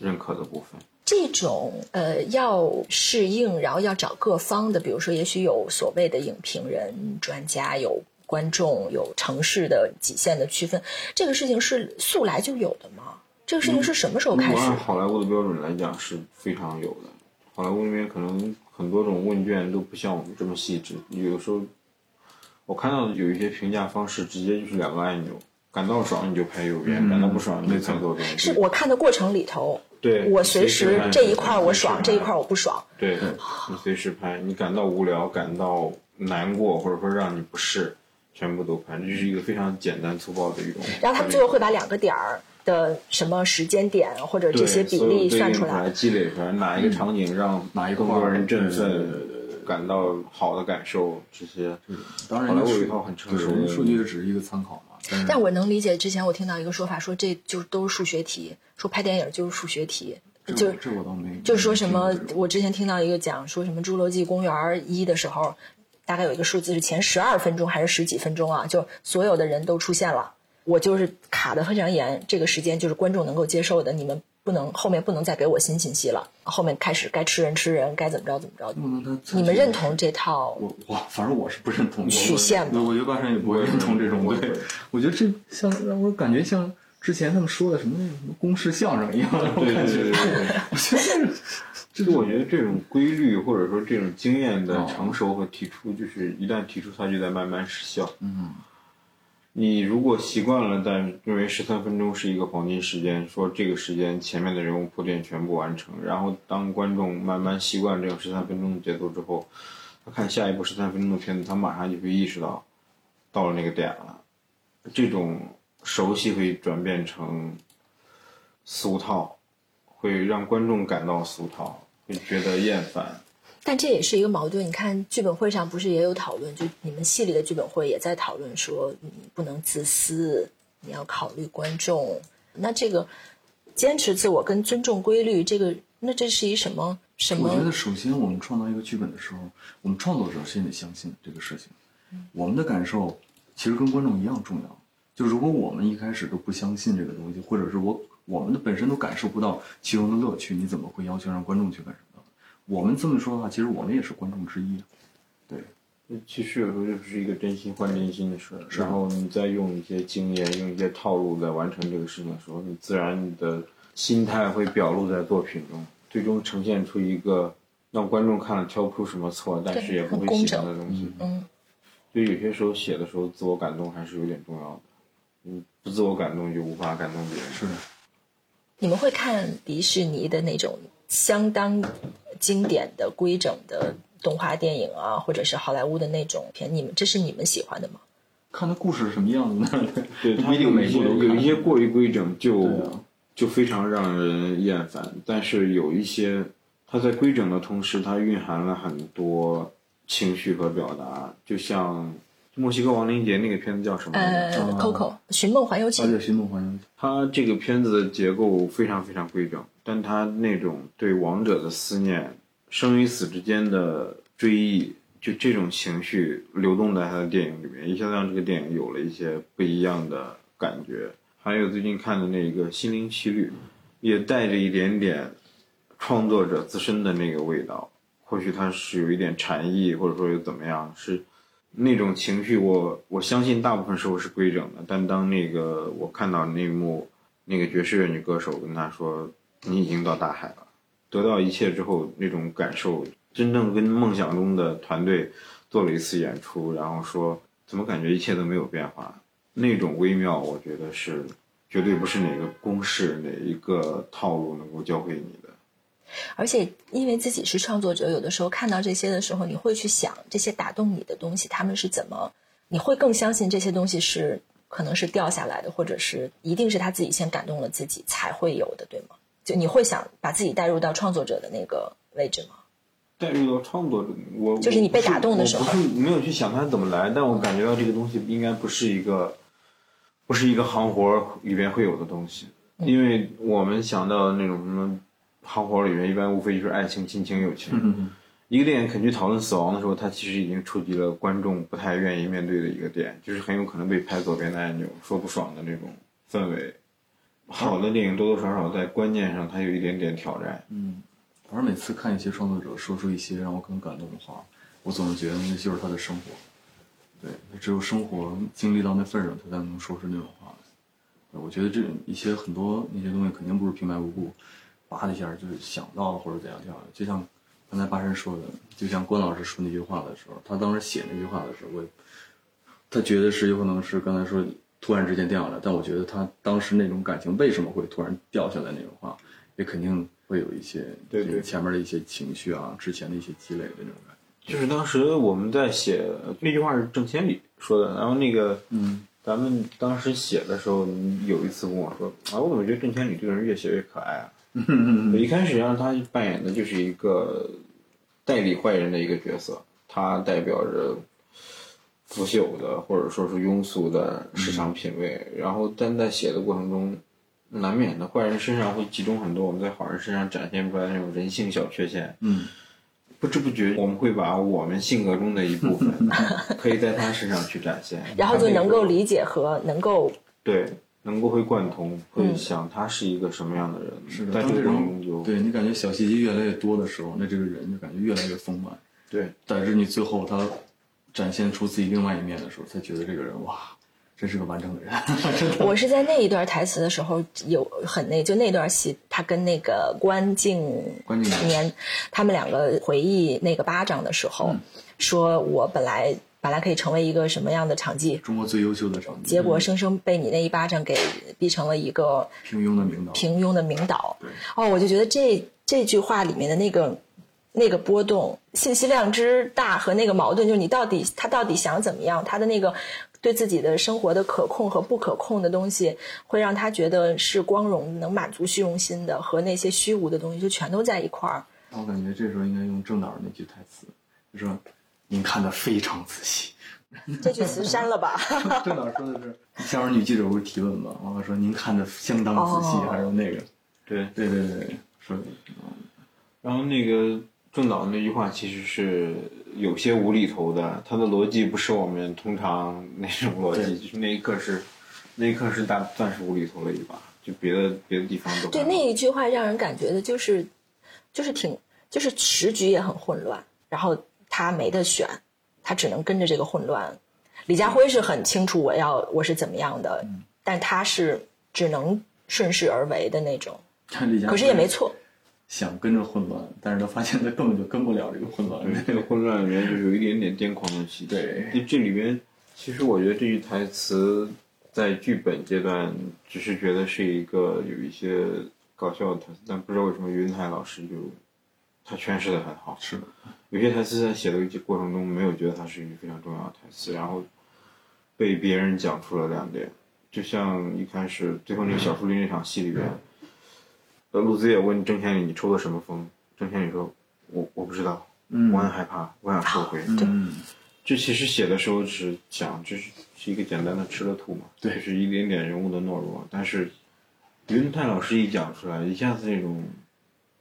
认可的部分。这种呃要适应，然后要找各方的，比如说也许有所谓的影评人、专家，有观众，有城市的几线的区分，这个事情是素来就有的吗？这个事情是什么时候开始如果按？好莱坞的标准来讲，是非常有的。好莱坞那边可能很多种问卷都不像我们这么细致，有时候我看到的有一些评价方式，直接就是两个按钮，感到爽你就拍右边，嗯感到不爽你就拍左边。是我看的过程里头，对我随时这一块儿我爽，这一块儿我不爽。对，你随时拍，你感到无聊、感到难过，或者说让你不适，全部都拍，这是一个非常简单粗暴的一种。然后他们最后会把两个点儿的什么时间点或者这些比例算出来。积累出来，哪一个场景让哪一个画儿更多人振奋，感到好的感受，这些当然，好莱坞有一套很成熟的数据只是一个参考嘛。但我能理解，之前我听到一个说法，说这就都是数学题，说拍电影就是数学题，就这我倒没，就是说什么我之前听到一个讲说什么《侏罗纪公园一》的时候，大概有一个数字是前十二分钟还是十几分钟啊，就所有的人都出现了，我就是卡的非常严，这个时间就是观众能够接受的，你们不能后面不能再给我新信息了，后面开始该吃人吃人，该怎么着怎么着。你们认同这套？我我反正我是不认同曲线的我我觉得八神也不会认同这种。对我觉得这像让我感觉像之前他们说的什么那种什么公式相声一样，那感觉。对对对对。我觉得就是我觉得这种规律或者说这种经验的哦成熟和提出，就是一旦提出，它就在慢慢失效。嗯，你如果习惯了，但认为十三分钟是一个黄金时间，说这个时间前面的人物铺垫全部完成，然后当观众慢慢习惯这个十三分钟的节奏之后，他看下一部十三分钟的片子，他马上就会意识到到了那个点了。这种熟悉会转变成俗套，会让观众感到俗套，会觉得厌烦。但这也是一个矛盾。你看剧本会上不是也有讨论，就你们系里的剧本会也在讨论说，你不能自私，你要考虑观众。那这个坚持自我跟尊重规律，这个那这是一什么什么我觉？得首先我们创造一个剧本的时候，我们创作者先得相信这个事情。我们的感受其实跟观众一样重要。就如果我们一开始都不相信这个东西，或者是我我们的本身都感受不到其中的乐趣，你怎么会要求让观众去感受到？我们这么说的话，其实我们也是观众之一。对，其实有时候就是一个真心换真心的事儿，然后你再用一些经验、用一些套路来完成这个事情的时候，你自然你的心态会表露在作品中，最终呈现出一个让观众看了挑不出什么错，但是也不会喜欢的东西。嗯，就有些时候写的时候，自我感动还是有点重要的。你不自我感动，就无法感动别人。是的。你们会看迪士尼的那种相当经典的规整的动画电影啊，或者是好莱坞的那种片，你们这是你们喜欢的吗？看他故事是什么样子的？[laughs] 对，不它一定每一有一些部都有一些过于规整就，就非常让人厌烦。但是有一些，它在规整的同时，它蕴含了很多情绪和表达。就像墨西哥亡灵节那个片子叫什么？呃，Coco《寻梦环游记而》且《寻梦环游记》它这个片子的结构非常非常规整，但他那种对王者的思念、生与死之间的追忆，就这种情绪流动在他的电影里面，一下子让这个电影有了一些不一样的感觉。还有最近看的那个《心灵奇旅》，也带着一点点创作者自身的那个味道，或许他是有一点禅意，或者说又怎么样，是那种情绪我，我相信大部分时候是规整的，但当那个我看到那一幕，那个爵士乐女歌手跟他说：“你已经到大海了。”得到一切之后，那种感受真正跟梦想中的团队做了一次演出，然后说怎么感觉一切都没有变化，那种微妙，我觉得是绝对不是哪个公式、哪一个套路能够教会你的。而且因为自己是创作者，有的时候看到这些的时候，你会去想这些打动你的东西，他们是怎么？你会更相信这些东西是可能是掉下来的，或者是一定是他自己先感动了自己才会有的，对吗？就你会想把自己带入到创作者的那个位置吗？带入到创作者，我就是你被打动的时候我不是没有去想它怎么来，但我感觉到这个东西应该不是一个，不是一个行活里边会有的东西，因为我们想到的那种什么行活里面，一般无非就是爱情、亲情、友情。一个电影肯去讨论死亡的时候，它其实已经触及了观众不太愿意面对的一个点，就是很有可能被拍左边的按钮，说不爽的那种氛围。好的电影多多少少在观念上它有一点点挑战。嗯，反正每次看一些创作者说出一些让我很感动的话，我总是觉得那就是他的生活。对，他只有生活经历到那份上，他才能说出那种话。我觉得这一些很多那些东西肯定不是平白无故，叭的一下就想到了或者怎样掉下来。就像刚才八神说的，就像关老师说那句话的时候，他当时写那句话的时候，我他觉得是有可能是刚才说突然之间掉下来，但我觉得他当时那种感情为什么会突然掉下来那种话，也肯定会有一些对对前面的一些情绪啊，之前的一些积累的那种感觉。就是当时我们在写那句话是郑千里说的，然后那个嗯，咱们当时写的时候，有一次跟我说啊，我怎么觉得郑千里这个人越写越可爱啊？我 [laughs] 一开始让他扮演的就是一个代理坏人的一个角色，他代表着腐朽的或者说是庸俗的市场品味，然后但在写的过程中，难免的坏人身上会集中很多我们在好人身上展现出来的那种人性小缺陷，嗯，不知不觉我们会把我们性格中的一部分 [laughs] 可以在他身上去展现，[laughs] 然后就能够理解和能够对，能够会贯通，会想他是一个什么样的人，是的，在这种对你感觉小细节越来越多的时候，那这个人就感觉越来越丰满，对。但是你最后他展现出自己另外一面的时候，才觉得这个人哇，真是个完整的人，[laughs] 的。我是在那一段台词的时候有很那就那段戏，他跟那个关静关敬年他们两个回忆那个巴掌的时候，嗯。说我本来本来可以成为一个什么样的场记，中国最优秀的场记，结果生生被你那一巴掌给逼成了一个平庸的领导，平庸的名导。对。哦，我就觉得这这句话里面的那个那个波动、信息量之大和那个矛盾，就是你到底他到底想怎么样，他的那个对自己的生活的可控和不可控的东西，会让他觉得是光荣、能满足虚荣心的，和那些虚无的东西就全都在一块儿。我感觉这时候应该用郑导那句台词，就说您看的非常仔细。[laughs] 这句词删了吧。郑导说的是，下边女记者不是提问吗？完了说您看的相当仔细，哦还有那个，对。对对对，说的然后那个郑导那句话其实是有些无厘头的，他的逻辑不是我们通常 [laughs] 那种逻辑，就是那一刻是那一刻是大算是无厘头了一把，就别的别的地方都对那一句话让人感觉的就是，就是挺就是时局也很混乱，然后他没得选，他只能跟着这个混乱。李家辉是很清楚我要我是怎么样的，但他是只能顺势而为的那种，可是也没错。想跟着混乱，但是他发现他根本就跟不了这个混乱。对，这个混乱里面就是有一点点癫狂的气息。对这这里边其实我觉得这句台词在剧本阶段只是觉得是一个有一些搞笑的台词，但不知道为什么云台老师就他诠释的很好。是的，有些台词在写的过程中没有觉得它是一句非常重要的台词，然后被别人讲出了亮点，就像一开始最后那个小树林那场戏里边，呃，陆子也问郑天宇你抽的什么风，郑天宇说我我不知道，嗯我很害怕，我想收回。嗯，这其实写的时候只是讲，这是是一个简单的吃了吐嘛，对就是一点点人物的懦弱。但是云泰老师一讲出来，一下子那种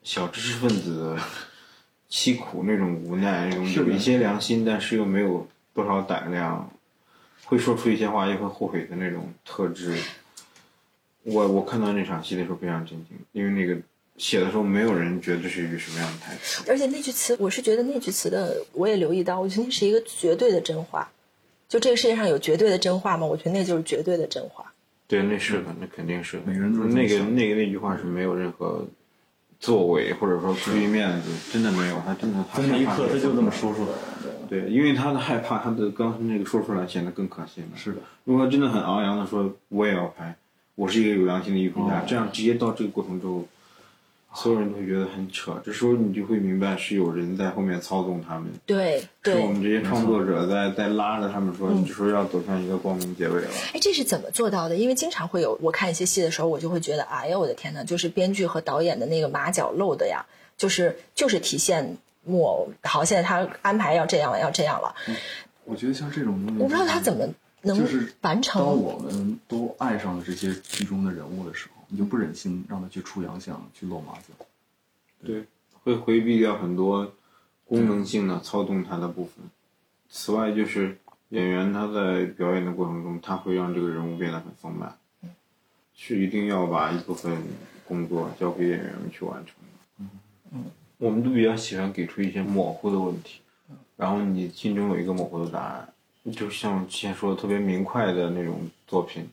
小知识分子的凄苦、那种无奈、那种有一些良心，但是又没有多少胆量，会说出一些话又会后悔的那种特质。我我看到那场戏的时候非常震惊，因为那个写的时候没有人觉得这是一句什么样的台词。而且那句词，我是觉得那句词的，我也留意到，我觉得那是一个绝对的真话。就这个世界上有绝对的真话吗？我觉得那就是绝对的真话。对，那是的，那肯定是的。每个人都是那个那个那句话是没有任何作为，或者说出于面子，真的没有，他真的他在那一刻他就这么说出来了。对，因为他的害怕，他的刚才那个说出来显得更可信了。是的，如果他真的很昂扬的说我也要拍，我是一个有良心的艺术家，哦这样直接到这个过程之后，所有人都会觉得很扯。这时候你就会明白是有人在后面操纵他们，对对是我，们这些创作者在在拉着他们说，你这时候要走向一个光明结尾了。哎，这是怎么做到的？因为经常会有我看一些戏的时候，我就会觉得，哎呀，我的天呐，就是编剧和导演的那个马脚露的呀，就是就是体现木偶。好，现在他安排要这样了，要这样了，我觉得像这种东西，我不知道他怎么能就是完成。当我们都爱上了这些剧中的人物的时候，你就不忍心让他去出洋相，去露马脚。对，会回避掉很多功能性的操纵他的部分。此外，就是演员他在表演的过程中，他会让这个人物变得很丰满，是一定要把一部分工作交给演员们去完成的。嗯，我们都比较喜欢给出一些模糊的问题，然后你心中有一个模糊的答案。就像之前说的特别明快的那种作品，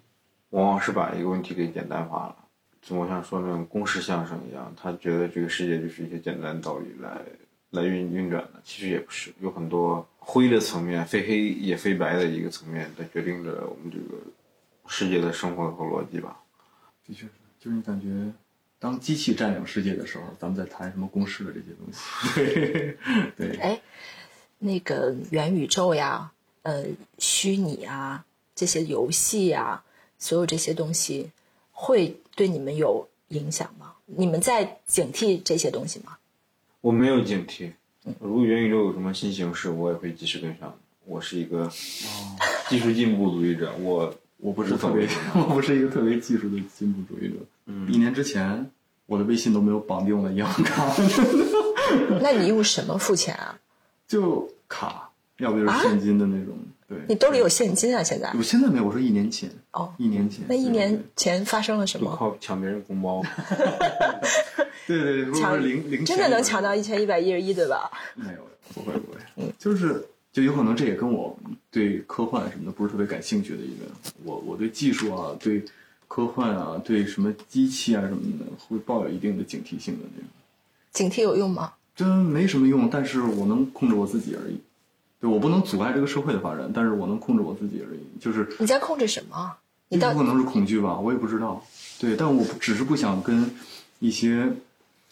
往往是把一个问题给简单化了。怎么像说那种公式相声一样，他觉得这个世界就是一些简单道理来来运运转的，其实也不是，有很多灰的层面，非黑也非白的一个层面，在决定着我们这个世界的生活和逻辑吧。的确是，就是你感觉，当机器占领世界的时候，咱们在谈什么公式的这些东西。[laughs] 对对，哎，那个元宇宙呀，呃，虚拟啊，这些游戏啊，所有这些东西，会对你们有影响吗？你们在警惕这些东西吗？我没有警惕，如果元宇宙有什么新形式，我也会及时跟上。我是一个技术进步主义者，我 [laughs] 我不是特别，我不是一个特别技术的进步主义者。嗯，一年之前，我的微信都没有绑定我的银行卡，[laughs] 那你用什么付钱啊？[laughs] 就卡，要不就是现金的那种。对，你兜里有现金啊？现在？我现在没有，我说一年前。哦，一年前。那一年前发生了什么？靠抢别人红包。对 [laughs] 对对，抢是零零真的能抢到一千一百一十一，对吧？没有，不会不会，就是就有可能这也跟我对科幻什么的不是特别感兴趣的一个，我我对技术啊，对科幻啊，对什么机器啊什么的，会抱有一定的警惕性的那种。警惕有用吗？真没什么用，但是我能控制我自己而已。对我不能阻碍这个社会的发展，但是我能控制我自己而已。就是你在控制什么？你到有可能是恐惧吧，我也不知道。对，但我只是不想跟一些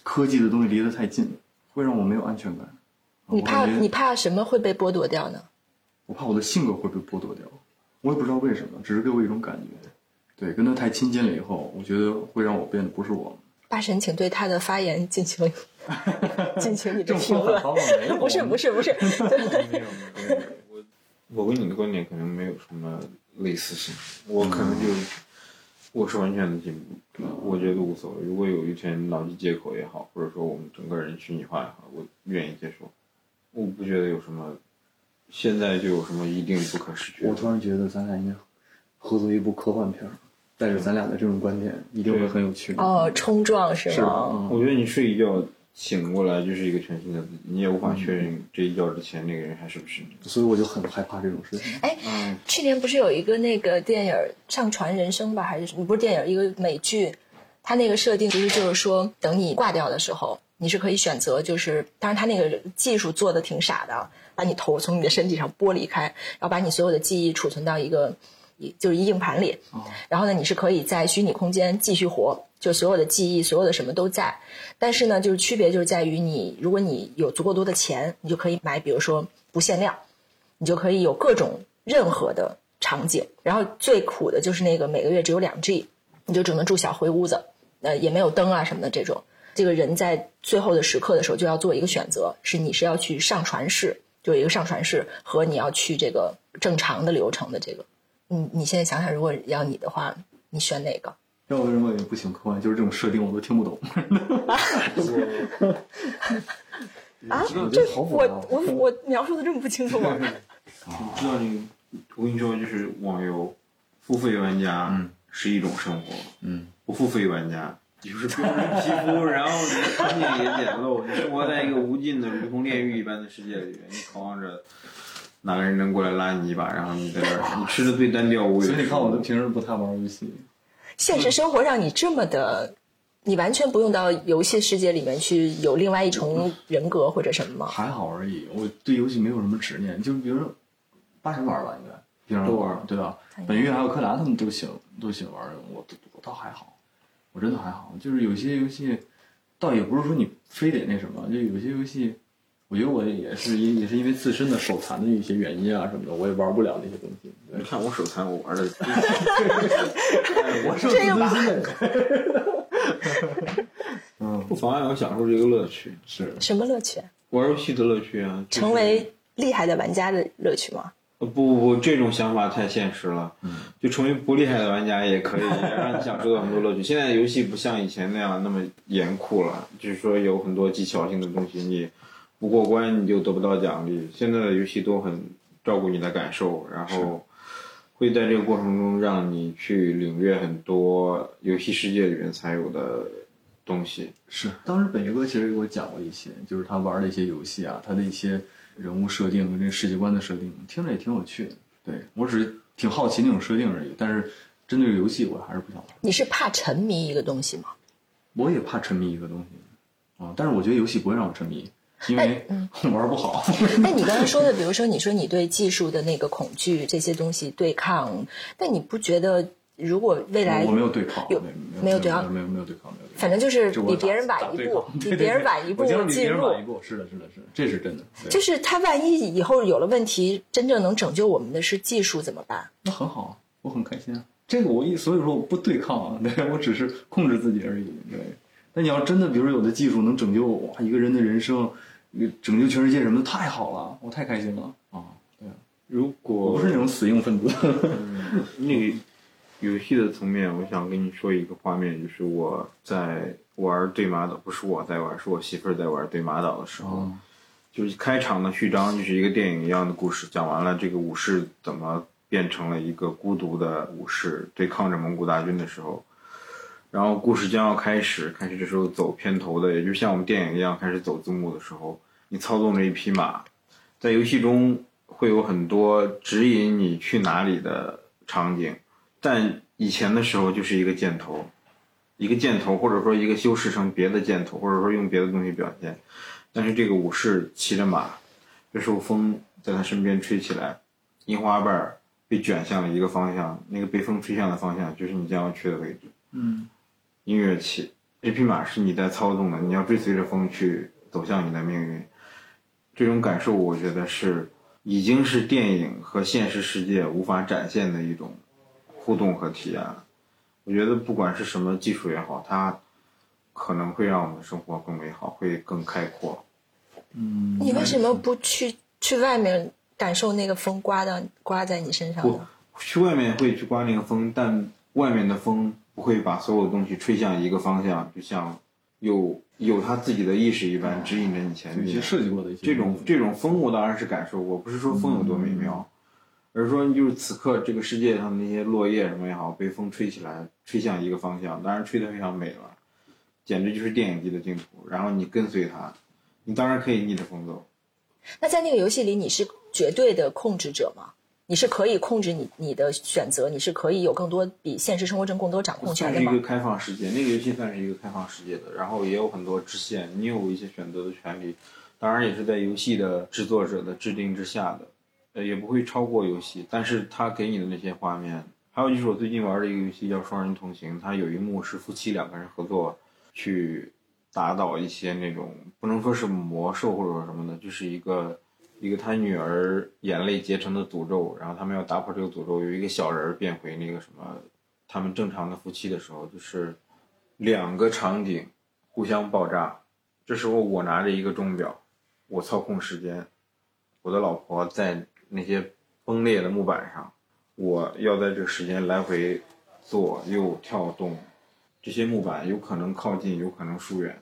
科技的东西离得太近，会让我没有安全感。你怕你怕什么会被剥夺掉呢？我怕我的性格会被剥夺掉，我也不知道为什么，只是给我一种感觉。对，跟他太亲近了以后，我觉得会让我变得不是我。大神，请对他的发言进行 [laughs] 进行你的评论。[laughs] 不是不是不是，对没有，没有我我跟你的观点可能没有什么类似性，我可能就我是完全的进步，我觉得无所谓。如果有一天脑机接口也好，或者说我们整个人虚拟化也好，我愿意接受，我不觉得有什么现在就有什么一定不可失去。我突然觉得咱俩应该合作一部科幻片儿，带着咱俩的这种观点，一定会很有趣。哦，冲撞是是吧？吗？嗯我觉得你睡一觉醒过来就是一个全新的自己，你也无法确认这一觉之前那个人还是不是你。所以我就很害怕这种事情。哎，去年不是有一个那个电影《上传人生》吧？还是不是电影？一个美剧，它那个设定其实就是说，等你挂掉的时候，你是可以选择，就是当然它那个技术做的挺傻的，把你头从你的身体上剥离开，然后把你所有的记忆储存到一个。一就是一硬盘里，然后呢，你是可以在虚拟空间继续活，就所有的记忆、所有的什么都在。但是呢，就是区别就是在于你，如果你有足够多的钱，你就可以买，比如说不限量，你就可以有各种任何的场景。然后最苦的就是那个每个月只有两 G，你就只能住小灰屋子，呃，也没有灯啊什么的这种。这个人在最后的时刻的时候就要做一个选择，是你是要去上传室，就一个上传室和你要去这个正常的流程的这个。你你现在想想，如果要你的话，你选哪个？要为什么也不行科幻？就是这种设定我都听不懂。[laughs] 啊我觉得好复杂我我我描述的这么不清楚吗？你 [laughs] 知道你，我跟你说，就是网游，付费玩家是一种生活，嗯，不付费玩家就是标准皮肤，然后你的场景也简陋，你生活在一个无尽的如同炼狱一般的世界里面，你渴望着哪个人能过来拉你一把，然后你在这儿，你吃的最单调无味。所以你看，我都平时不太玩游戏。现实生活让你这么的你完全不用到游戏世界里面去有另外一重人格或者什么吗？还好而已，我对游戏没有什么执念，就比如说八神玩吧，应该平常都玩对吧？本月还有柯达他们都喜欢都喜欢玩，我我倒还好，我真的还好，就是有些游戏，倒也不是说你非得那什么，就有些游戏，我觉得我也是因也是因为自身的手残的一些原因啊什么的，我也玩不了那些东西。你看我手残，我玩的，[laughs] 我是这个吧不妨碍我享受这个乐趣，是什么乐趣？玩游戏的乐趣啊，就是成为厉害的玩家的乐趣吗？呃不不不，这种想法太现实了。嗯，就成为不厉害的玩家也可以，让你享受到很多乐趣。现在游戏不像以前那样那么严酷了，就是说有很多技巧性的东西，你不过关你就得不到奖励。现在的游戏都很照顾你的感受，然后会在这个过程中让你去领略很多游戏世界里面才有的东西。是，当时本月哥其实给我讲过一些，就是他玩的一些游戏啊，他的一些人物设定和这个世界观的设定，听着也挺有趣的。对我只是挺好奇那种设定而已，但是针对游戏我还是不想玩。你是怕沉迷一个东西吗？我也怕沉迷一个东西啊，但是我觉得游戏不会让我沉迷，因为我 [laughs] 玩不好。[laughs] 那你刚才说的，比如说你说你对技术的那个恐惧这些东西对抗，但你不觉得如果未来我没有对抗，有没没有对抗没有没有对抗，没有。反正就是比别人晚一步，比别人晚一步进入人晚一。步，是的，是的，是的，这是真的。就是他万一以后有了问题，真正能拯救我们的是技术怎么办？那很好啊，我很开心啊。这个我一所以说我不对抗啊，对我只是控制自己而已。对，那你要真的，比如说有的技术能拯救哇一个人的人生，拯救全世界什么的，太好了，我太开心了啊！对啊，如我果不是那种死硬分子。那个游戏的层面，我想跟你说一个画面，就是我在玩对马岛，不是我在玩，是我媳妇儿在玩对马岛的时候，哦就是开场的序章就是一个电影一样的故事，讲完了这个武士怎么变成了一个孤独的武士，对抗着蒙古大军的时候，然后故事将要开始，开始这时候走片头的，也就像我们电影一样开始走字幕的时候，你操纵着一匹马，在游戏中会有很多指引你去哪里的场景，但以前的时候就是一个箭头，一个箭头，或者说一个修饰成别的箭头，或者说用别的东西表现。但是这个武士骑着马，这时候风在他身边吹起来，樱花瓣儿被卷向了一个方向，那个被风吹向的方向就是你将要去的位置。嗯，音乐起，这匹马是你在操纵的，你要追随着风去走向你的命运。这种感受，我觉得是已经是电影和现实世界无法展现的一种互动和体验。我觉得不管是什么技术也好，它可能会让我们的生活更美好，会更开阔。嗯，你为什么不去去外面感受那个风刮到刮在你身上不呢？去外面会去刮那个风，但外面的风不会把所有的东西吹向一个方向，就像有有他自己的意识一般指引着你前进有一些。设计过的一些这种这种风我当然是感受过，不是说风有多美妙，而是说就是此刻这个世界上的那些落叶什么也好，被风吹起来，吹向一个方向，当然吹得非常美了，简直就是电影级的镜头。然后你跟随它，你当然可以逆着风走。那在那个游戏里，你是绝对的控制者吗？你是可以控制你你的选择，你是可以有更多比现实生活中更多掌控权的吗算是一个？开放世界，那个游戏算是一个开放世界的，然后也有很多支线，你有一些选择的权利，当然也是在游戏的制作者的制定之下的，呃，也不会超过游戏，但是他给你的那些画面，还有就是我最近玩的一个游戏叫《双人同行》，它有一幕是夫妻两个人合作去打倒一些那种不能说是魔兽或者说什么的，就是一个一个他女儿眼泪结成的诅咒，然后他们要打破这个诅咒，有一个小人变回那个什么他们正常的夫妻的时候，就是两个场景互相爆炸。这时候我拿着一个钟表，我操控时间，我的老婆在那些崩裂的木板上，我要在这个时间来回左右跳动，这些木板有可能靠近，有可能疏远，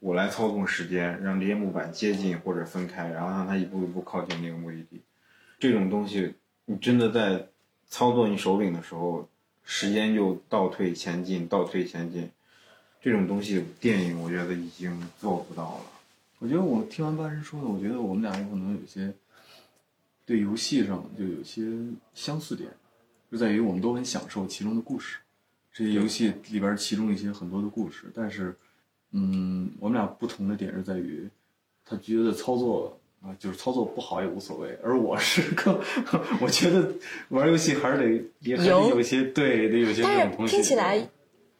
我来操纵时间，让这些木板接近或者分开，然后让它一步一步靠近那个目的地。这种东西，你真的在操作你手柄的时候，时间就倒退前进，倒退前进。这种东西，电影我觉得已经做不到了。我觉得我听完八神说的，我觉得我们俩有可能有些对游戏上就有些相似点，就在于我们都很享受其中的故事，这些游戏里边其中一些很多的故事，但是，嗯，我们俩不同的点是在于，他觉得操作啊，就是操作不好也无所谓，而我是更，[laughs] 我觉得玩游戏还是得也还得有有些对，得有些这但是。听起来，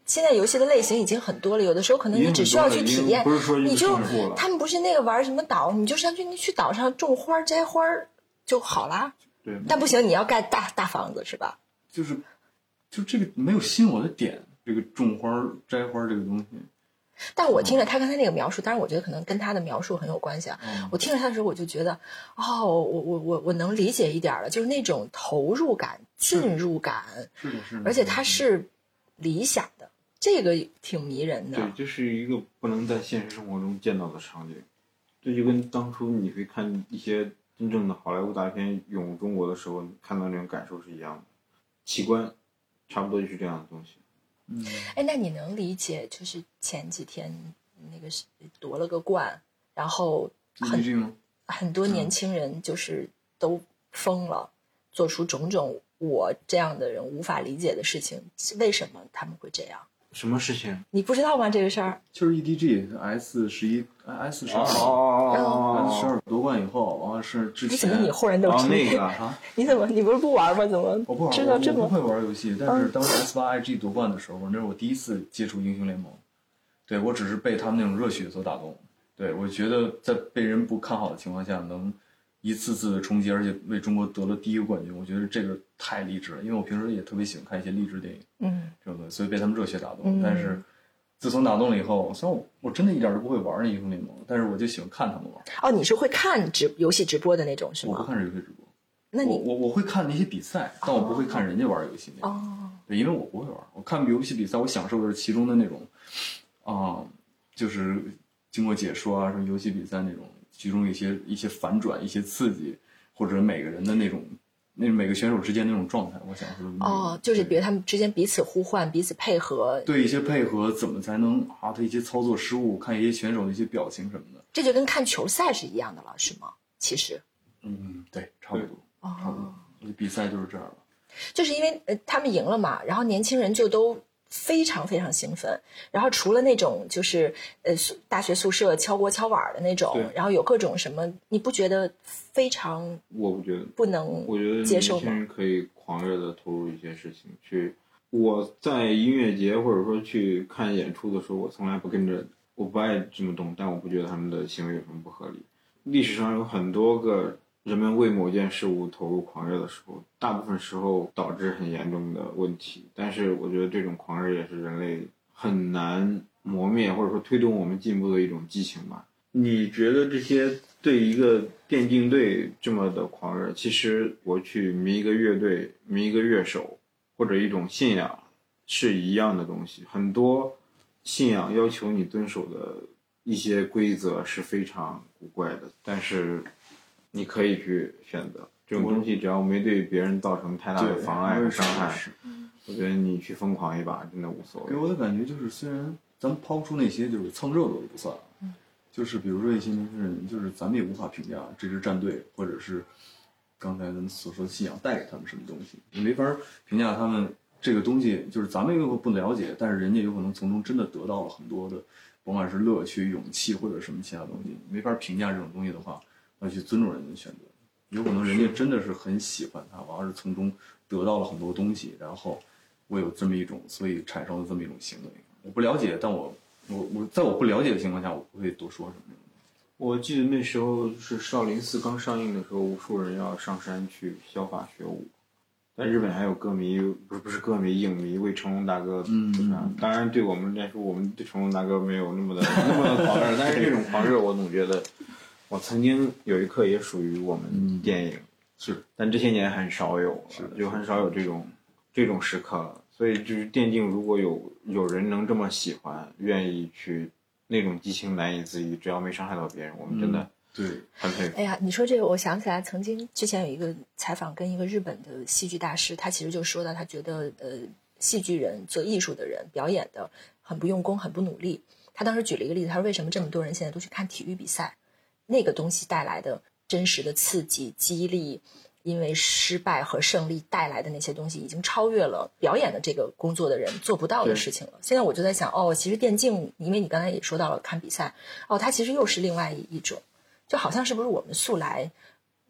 现在游戏的类型已经很多了，有的时候可能你只需要去体验，不是说你就他们不是那个玩什么岛，你就上去你去岛上种花摘花就好啦。对，但不行，你要盖大大房子是吧？就是，就这个没有吸引我的点，这个种花摘花这个东西，但我听了他刚才那个描述，当然我觉得可能跟他的描述很有关系啊。嗯我听了他的时候，我就觉得，哦，我我我我能理解一点儿了，就是那种投入感、进入感，是的，是的。而且它是理想的，这个挺迷人的对，。这是一个不能在现实生活中见到的场景，这就跟当初你会看一些真正的好莱坞大片涌入中国的时候，看到那种感受是一样的，奇观，差不多就是这样的东西。嗯，哎，那你能理解，就是前几天那个是夺了个冠，然后很？很多年轻人就是都疯了，做出种种我这样的人无法理解的事情，为什么他们会这样？什么事情？你不知道吗？这个事儿？就是 EDG S 十一 S 十二哦 S 十二夺冠以后，完了是之前你怎么你忽然都哦知道？那个 [laughs] 啊？你怎么你不是不玩吗？怎么我不玩，知道这么？我我不会玩游戏，但是当时 S 八 IG 夺冠的时候，那是我第一次接触英雄联盟。对我只是被他们那种热血所打动。对我觉得在被人不看好的情况下，能一次次的冲击，而且为中国得了第一个冠军，我觉得这个太励志了。因为我平时也特别喜欢看一些励志电影嗯这种东西，所以被他们热血打动。嗯但是自从打动了以后，虽然我我真的一点都不会玩那英雄联盟，但是我就喜欢看他们玩。哦，你是会看直游戏直播的那种是吗？我不看游戏直播，那你我我我会看那些比赛，但我不会看人家玩游戏那种。哦，对，因为我不会玩，我看游戏比赛，我享受的是其中的那种，啊、就是经过解说啊，什么游戏比赛那种，其中一些一些反转、一些刺激，或者每个人的那种，那每个选手之间那种状态，我享受的那种哦，就是比如他们之间彼此呼唤、彼此配合，对一些配合，怎么才能啊？他一些操作失误，看一些选手的一些表情什么的，这就跟看球赛是一样的了，是吗？其实，嗯，对，差不多，差不多哦，，比赛就是这样了。就是因为呃他们赢了嘛，然后年轻人就都非常非常兴奋，然后除了那种就是呃宿大学宿舍敲锅敲碗的那种，然后有各种什么，你不觉得非常我不觉得，不能我觉得接受吗？可以狂热的投入一些事情去。我在音乐节或者说去看演出的时候，我从来不跟着，我不爱这么动，但我不觉得他们的行为有什么不合理。历史上有很多个人们为某件事物投入狂热的时候，大部分时候导致很严重的问题。但是我觉得这种狂热也是人类很难磨灭或者说推动我们进步的一种激情吧。你觉得这些对一个电竞队这么的狂热，其实我去迷一个乐队、迷一个乐手，或者一种信仰是一样的东西。很多信仰要求你遵守的一些规则是非常古怪的，但是你可以去选择。这种东西，只要没对别人造成太大的，妨碍和伤害，我觉得你去疯狂一把真的无所谓给。我的感觉就是，虽然咱们抛出那些就是蹭热度的不算，就是比如说一些年轻人，就是咱们也无法评价这支战队或者是刚才咱们所说的信仰带给他们什么东西，你没法评价他们这个东西，就是咱们又不了解，但是人家有可能从中真的得到了很多的，甭管是乐趣、勇气或者什么其他东西，没法评价这种东西的话，要去尊重人家的选择。有可能人家真的是很喜欢他，完而是从中得到了很多东西，然后我有这么一种，所以产生了这么一种行为。我不了解，但我我我在我不了解的情况下，我不会多说什么。我记得那时候是少林寺刚上映的时候，无数人要上山去效法学武。在日本还有歌迷，不是不是歌迷，影迷为成龙大哥嗯。当然，对我们来说，我们对成龙大哥没有那么的那么的狂热，但是这种狂热，我总觉得，我曾经有一刻也属于我们电影，是，但这些年很少有，是就很少有这种这种时刻了。所以，就是电竞，如果有有人能这么喜欢，愿意去那种激情难以自抑，只要没伤害到别人，我们真的对，很佩服。哎呀，你说这个，我想起来，曾经之前有一个采访，跟一个日本的戏剧大师，他其实就说到，他觉得呃，戏剧人做艺术的人表演的很不用功，很不努力。他当时举了一个例子，他说为什么这么多人现在都去看体育比赛？那个东西带来的真实的刺激、激励，因为失败和胜利带来的那些东西，已经超越了表演的这个工作的人做不到的事情了。现在我就在想，哦，其实电竞，因为你刚才也说到了看比赛，哦，它其实又是另外一一种，就好像是不是我们素来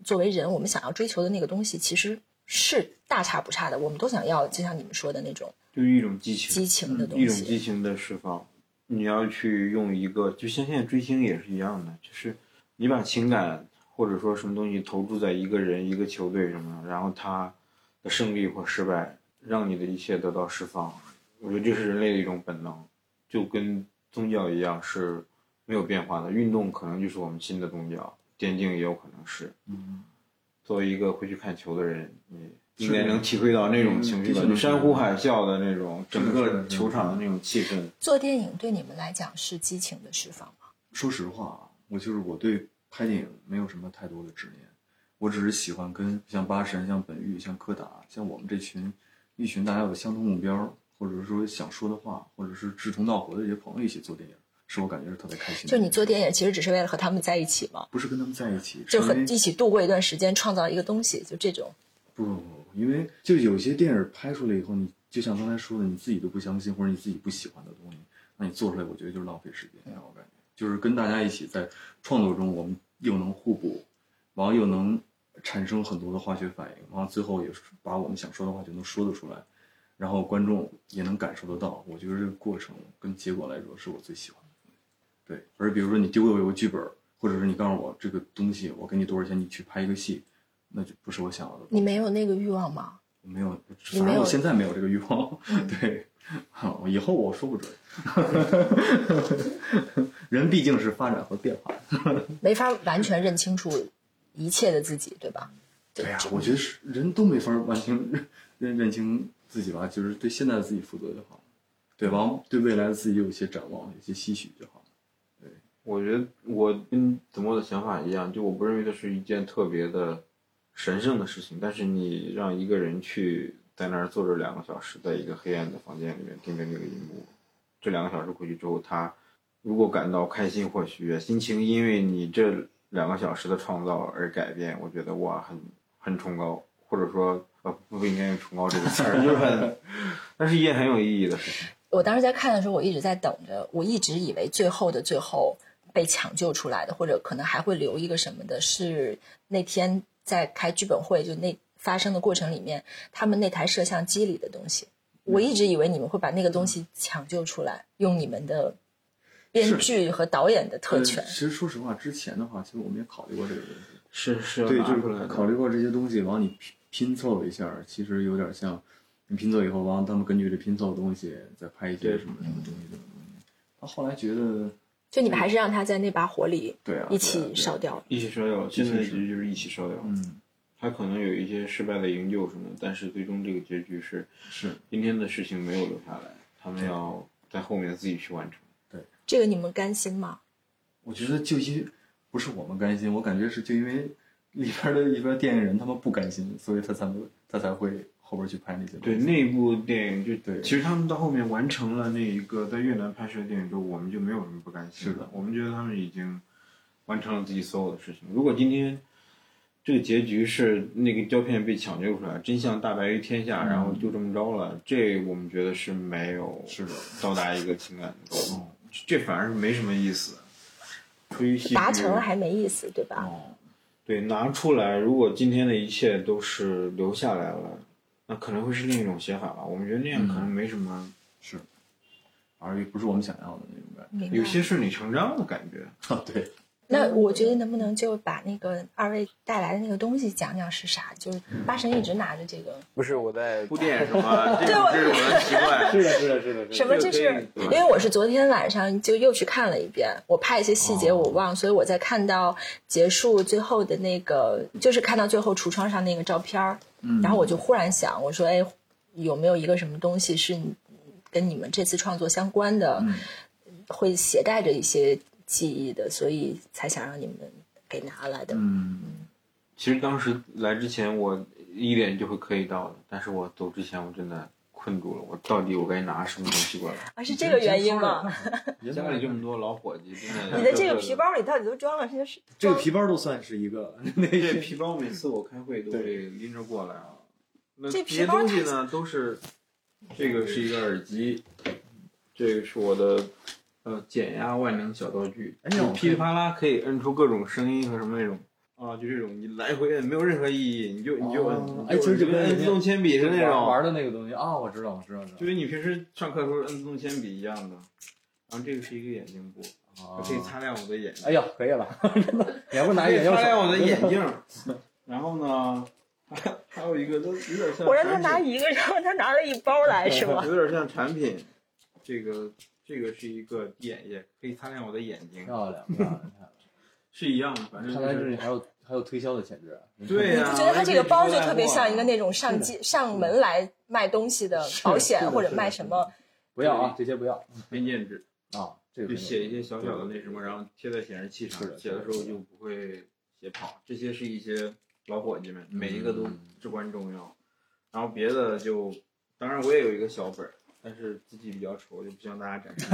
作为人，我们想要追求的那个东西，其实是大差不差的。我们都想要，就像你们说的那种就是一种激情，激情的东一种西。激情的释放。你要去用一个，就像现在追星也是一样的，就是你把情感或者说什么东西投注在一个人、一个球队什么，然后他的胜利或失败，让你的一切得到释放。我觉得这是人类的一种本能，就跟宗教一样是没有变化的。运动可能就是我们新的宗教，电竞也有可能是。嗯，作为一个会去看球的人，你应该能体会到那种情绪吧，嗯就山呼海啸的那种，整个球场的那种气氛。做电影对你们来讲是激情的释放吗？说实话啊，我就是我对拍电影没有什么太多的执念，我只是喜欢跟像八神、像本玉、像柯达、像我们这群一群大家有相同目标，或者是说想说的话，或者是志同道合的这些朋友一起做电影，是我感觉是特别开心的。就你做电影，其实只是为了和他们在一起吗？不是跟他们在一起，就是和一起度过一段时间，创造一个东西，就这种。不不不，因为就有些电影拍出来以后，你就像刚才说的，你自己都不相信，或者你自己不喜欢的东西，那你做出来，我觉得就是浪费时间。让我感觉就是跟大家一起在创作中，我们又能互补，然后又能产生很多的化学反应，然后最后也是把我们想说的话就能说得出来，然后观众也能感受得到。我觉得这个过程跟结果来说，是我最喜欢的。对，而比如说你丢给我一个剧本，或者是你告诉我这个东西，我给你多少钱，你去拍一个戏，那就不是我想要的。你没有那个欲望吗？我没有，反正我现在没有这个欲望。[laughs] 对，我 [laughs] 以后我说不准。人毕竟是发展和变化。[laughs] 没法完全认清楚一切的自己，对吧？对呀、我觉得是人都没法完全认认认清自己吧，就是对现在的自己负责就好。对，吧对未来的自己有一些展望，有些期许就好对。我觉得我跟子墨的想法一样，就我不认为这是一件特别的神圣的事情，但是你让一个人去在那儿坐着两个小时，在一个黑暗的房间里面盯着那个荧幕，这两个小时过去之后，他如果感到开心或喜悦，心情因为你这两个小时的创造而改变，我觉得哇，很很崇高，或者说呃不应该用崇高这个词儿，就是很，那是一件很有意义的事情。[laughs] 我当时在看的时候，我一直在等着，我一直以为最后的最后被抢救出来的，或者可能还会留一个什么的，是那天在开剧本会就那发生的过程里面，他们那台摄像机里的东西。我一直以为你们会把那个东西抢救出来，用你们的编剧和导演的特权呃。其实说实话，之前的话，其实我们也考虑过这个问题。是是对，就是考虑过这些东西，往你拼拼凑一下，其实有点像你拼凑以后，然后他们根据这拼凑的东西再拍一些什么什么东西的。他后来觉得，就你们还是让他在那把火里对啊，一起烧。掉。一起烧掉，现在其实就是一起烧掉。嗯，他可能有一些失败的营救什么的，但是最终这个结局是是。今天的事情没有留下来，他们要在后面自己去完成。对。这个你们甘心吗？我觉得就因不是我们甘心，我感觉是就因为里边的一边电影人他们不甘心，所以他才会他才会后边去拍那些东对，那部电影就对。其实他们到后面完成了那一个在越南拍摄的电影之后，我们就没有什么不甘心是的。我们觉得他们已经完成了自己所有的事情。如果今天这个结局是那个胶片被抢救出来，真相大白于天下，然后就这么着了，这我们觉得是没有是的到达一个情感的高度，哦这反而是没什么意思。出于戏剧达成了还没意思，对吧？哦，对，拿出来，如果今天的一切都是留下来了，那可能会是另一种写法吧。我们觉得那样可能没什么，是，而不是我们想要的那种感觉有些顺理成章的感觉。觉。对，那我觉得能不能就把那个二位带来的那个东西讲讲是啥？就是八神一直拿着这个不是我在铺垫什么？[laughs] 这种这是我的习惯。[laughs] 是的，是的，是的，什么？这是因为我是昨天晚上就又去看了一遍，我怕一些细节我忘，所以我在看到结束最后的那个，就是看到最后橱窗上那个照片儿，然后我就忽然想，我说，哎，有没有一个什么东西是跟你们这次创作相关的，会携带着一些记忆的，所以才想让你们给拿来的。嗯，其实当时来之前，我一点就会可以到的，但是我走之前，我真的困困住了，我到底我该拿什么东西过来？啊，是这个原因吗？家里这么多老伙计，真的。[laughs] 你的 [laughs] 这个皮包里到底都装了些什？这个皮包都算是一个，[laughs] 那这皮包每次我开会都得拎着过来啊。那这这些东西呢，都是这个是一个耳机，这个是我的呃减压万能小道具，哎呀噼里啪啦可以摁出各种声音和什么那种。啊，就这种，你来回摁没有任何意义，你就你就摁，哎就哎其实就跟摁自动铅笔是那种玩的那个东西啊，我知道，我知道，就跟你平时上课的时候摁自动铅笔一样的。然后这个是一个眼镜布，我可以擦亮我的眼睛。哎呀，可以了，真的，你还不拿眼镜？擦亮我的眼镜。[laughs] 然后呢，还还有一个都有点像。我让他拿。一个，然后他拿了一包来，[laughs] 是吗？有点像产品。这个这个是一个滴眼液，可以擦亮我的眼睛，漂亮，漂亮，漂亮。[laughs] 是一样的，反正看来就是这里还有还有推销的潜质啊。对呀、我觉得他这个包就特别像一个那种。上街上门来卖东西的保险或者卖什么。不要啊，这些不要编件纸，啊，这个就写一些小小的那什么，然后贴在显示器上，的写的时候就不会写跑。这些是一些老伙计们，每一个都至关重要。然后别的就，当然我也有一个小本儿，但是自己比较丑，就不向大家展示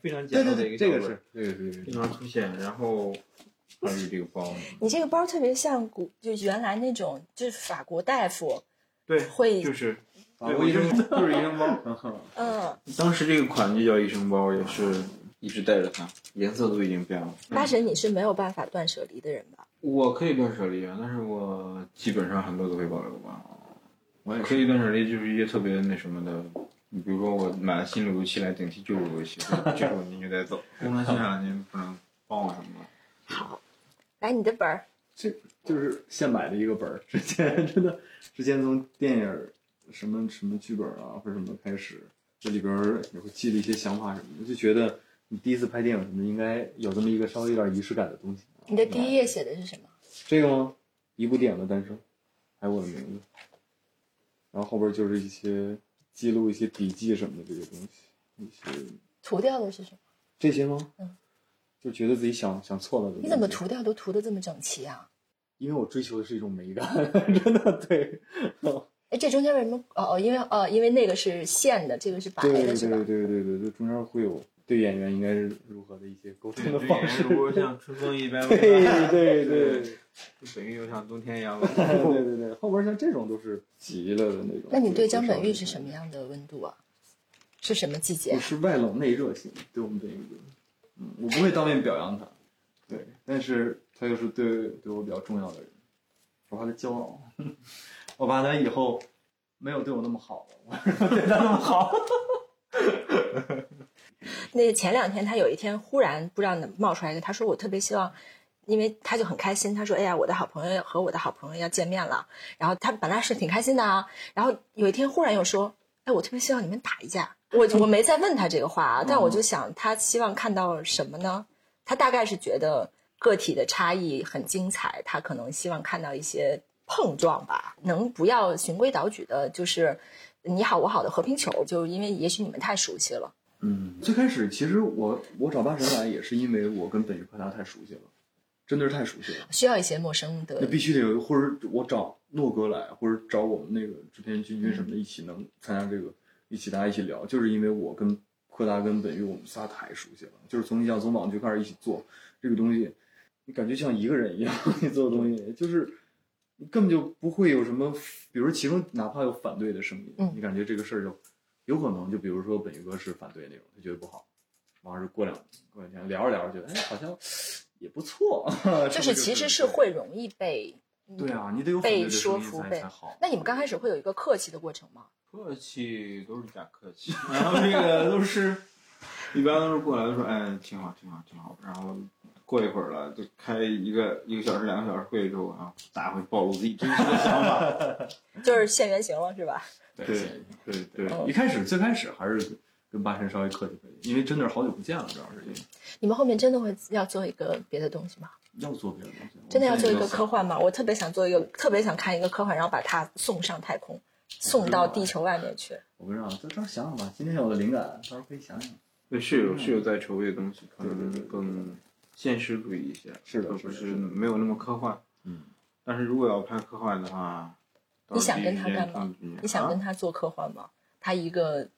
非常简对对对，陋的一个对对对这个是，这个是经。常出现。然后还有这个包，你这个包特别像古，就原来那种，就是法国大夫对，会就是法对，我就国医生就是医生包。[laughs] 嗯，当时这个款就叫医生包，也是一直带着它，颜色都已经变了。八神你是没有办法断舍离的人吧？我可以断舍离啊，但是我基本上很多都会保留吧。我也可以断舍离就是一些特别那什么的，你比如说我买了新路由器来顶替旧路由器，这时候您就得走，[laughs] 功能性 [laughs] 上您不能帮我什么的。好，来你的本儿，这就是现买的一个本儿，之前真的，之前从电影儿什么什么剧本啊或者什么开始，这里边儿也会记了一些想法什么的，就觉得你第一次拍电影什么的，应该有这么一个稍微有点仪式感的东西。你的第一页写的是什么？这个吗？一部电影的诞生，还有我的名字，然后后边就是一些记录一些笔记什么的这些东西，一些涂掉的是什么？这些吗？嗯，就觉得自己想想错了的。你怎么？涂掉都涂的这么整齐啊？因为我追求的是一种美感，[laughs] 真的对。哎，这中间为什么？哦哦，因为哦，因为那个是线的，这个是白对对的，是吧对？对对对，这中间会有对演员应该是如何的一些沟通方式。如果像春风一般，[laughs] 对对对对本玉又像冬天一样。[laughs] 对对对，后边像这种都是急了的那种。那你对江本玉是什么样的温度啊？是什么季节我？是外冷内热型，对我们本玉哥，嗯，我不会当面表扬他，对，但是他又是对对我比较重要的人，我怕他骄傲，[laughs] 我怕他以后没有对我那么好了，我对他那么好。那前两天他有一天忽然不知道哪冒出来一个，他说我特别希望，因为他就很开心，他说哎呀我的好朋友和我的好朋友要见面了，然后他本来是挺开心的啊，然后有一天忽然又说，哎我特别希望你们打一架，我我没再问他这个话啊，但我就想他希望看到什么呢？他大概是觉得个体的差异很精彩，他可能希望看到一些碰撞吧，能不要循规蹈矩的，就是你好我好的和平球，就因为也许你们太熟悉了。嗯，最开始其实我我找八神来也是因为我跟本玉柯达太熟悉了，真的是太熟悉了。需要一些陌生的。那必须得有，或者我找诺哥来，或者找我们那个制片君君什么的一起能参加这个，一起大家一起聊，就是因为我跟柯达跟本玉我们仨太熟悉了，就是从你想从网剧开始一起做这个东西，你感觉像一个人一样，[laughs] 你做的东西就是你根本就不会有什么，比如其中哪怕有反对的声音，嗯。你感觉这个事儿就有可能就比如说本宇哥是反对那种，他觉得不好，完事儿过两过两天聊着聊着觉得哎好像也不错，[laughs] 就是其实是会容易被对啊，你得有被说服被才才好。那你们刚开始会有一个客气的过程吗？客气都是假客气，[laughs] 然后那个都是，一般都是过来都说，哎，挺好，挺好，挺好。然后过一会儿了，就开一个一个小时、两个小时会之后然后，大家会暴露自己真实的想法。[laughs] 就是现原形了是吧？对对对，一开始最开始还是跟八神稍微客气客气，因为真的是好久不见了，主要是因为你们后面真的会要做一个别的东西吗？要做别的东西，真的要做一个科幻吗？我特别想做一个，特别想看一个科幻，然后把它送上太空，送到地球外面去。我不知道，到时候想想吧，今天有的灵感，到时候可以想想。对是有是有在筹备的东西，可能更现实主义一些，是的而不是没有那么科幻。嗯，但是如果要拍科幻的话，你想跟他干嘛你想跟啊他做科幻吗？他一个，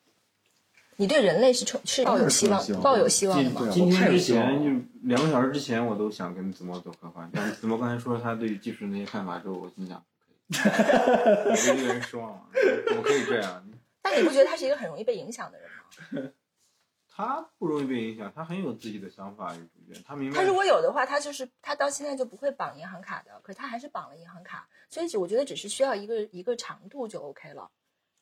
你对人类是充是抱有希望抱有希望抱有希望的吗？今天之前就两个小时之前，我都想跟子墨做科幻，但是子墨刚才说了他对于技术那些看法之后，我心想，可以，[laughs] 我对这个人失望了，怎么可以这样？但你不觉得他是一个很容易被影响的人吗？他不容易被影响，他很有自己的想法与主见，他明白。他如果有的话，他就是他到现在就不会绑银行卡的，可是他还是绑了银行卡，所以我觉得只是需要一个一个长度就 OK 了，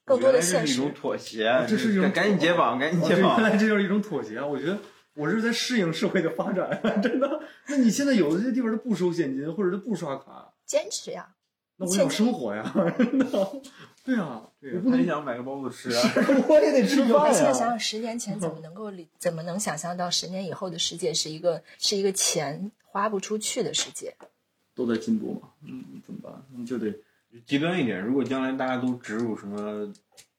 更多的现实这是一种。妥协，这是一种赶紧解绑，赶紧解绑原。来这就是一种妥协啊！我觉得我是在适应社会的发展，真的。那你现在有的这些地方它不收现金，或者是不刷卡，坚持呀，那我想生活呀，真的。对啊，对我不能很想买个包子吃啊。我也得吃我饭呀。现在想想，十年前怎么能够理，怎么能想象到十年以后的世界是一个是一个钱花不出去的世界？都在进步嘛，嗯，怎么办？你就得极端一点，如果将来大家都植入什么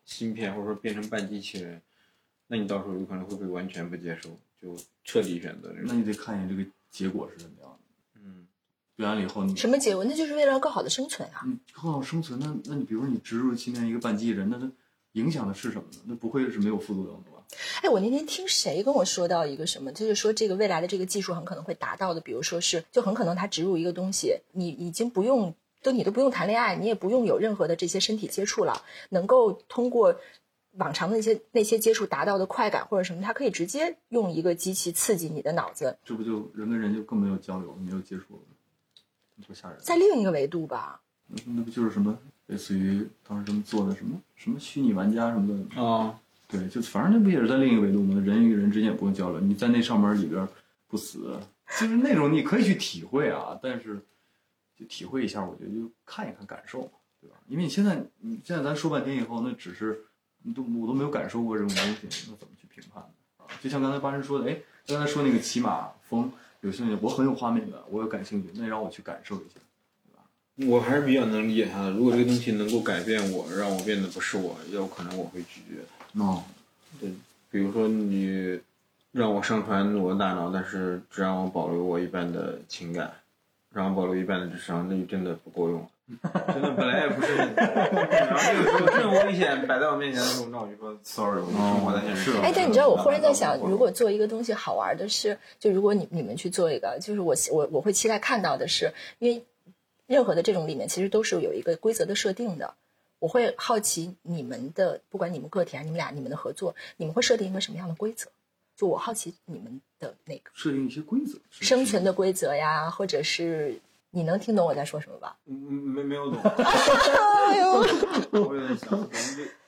芯片，或者说变成半机器人，那你到时候有可能会被完全不接受，就彻底选择这种。那你得看一下这个结果是什么样的。嗯，表演了以后，你什么结果？那就是为了更好的生存啊！嗯更好生存，那那你比如说你植入今天一个半机器人，那它影响的是什么呢？那不会是没有副作用的吧？哎，我那天听谁跟我说到一个什么，就是说这个未来的这个技术很可能会达到的，比如说是，就很可能它植入一个东西，你已经不用，都你都不用谈恋爱，你也不用有任何的这些身体接触了，能够通过往常的那些那些接触达到的快感或者什么，它可以直接用一个机器刺激你的脑子，这不就人跟人就更没有交流，没有接触了，多吓人！在另一个维度吧。那那不就是什么类似于当时他们做的什么什么虚拟玩家什么的？啊，对，就反正那不也是在另一个维度吗？人与人之间也不用交流，你在那上面里边不死，就是那种你可以去体会啊，但是就体会一下，我觉得就看一看感受嘛，对吧？因为你现在你现在咱说半天以后，那只是你都我都没有感受过这种东西，那怎么去评判呢？啊，就像刚才八神说的，哎，刚才说那个骑马风，有兴趣，我很有画面感，我有感兴趣，那让我去感受一下。对吧我还是比较能理解他的。如果这个东西能够改变我，让我变得不是我，有可能我会拒绝。哦，对，比如说你让我上传我的大脑，但是只让我保留我一半的情感，让我保留一半的智商，那就真的不够用了。[laughs] 真的本来也不是很，然后这个时候这种危险摆在我面前的时候，那我就说 sorry，我生活在现实中。哎，但你知道，我忽然在想，如果做一个东西好玩的是，就如果你你们去做一个，就是我我我会期待看到的是，因为任何的这种里面其实都是有一个规则的设定的。我会好奇你们的，不管你们个体还是，你们俩你们的合作，你们会设定一个什么样的规则？就我好奇你们的那个设定一些规则，生存的规则呀，或者是你能听懂我在说什么吧？嗯没没有懂，[laughs] 哎呦，[laughs] 我有点想，咱们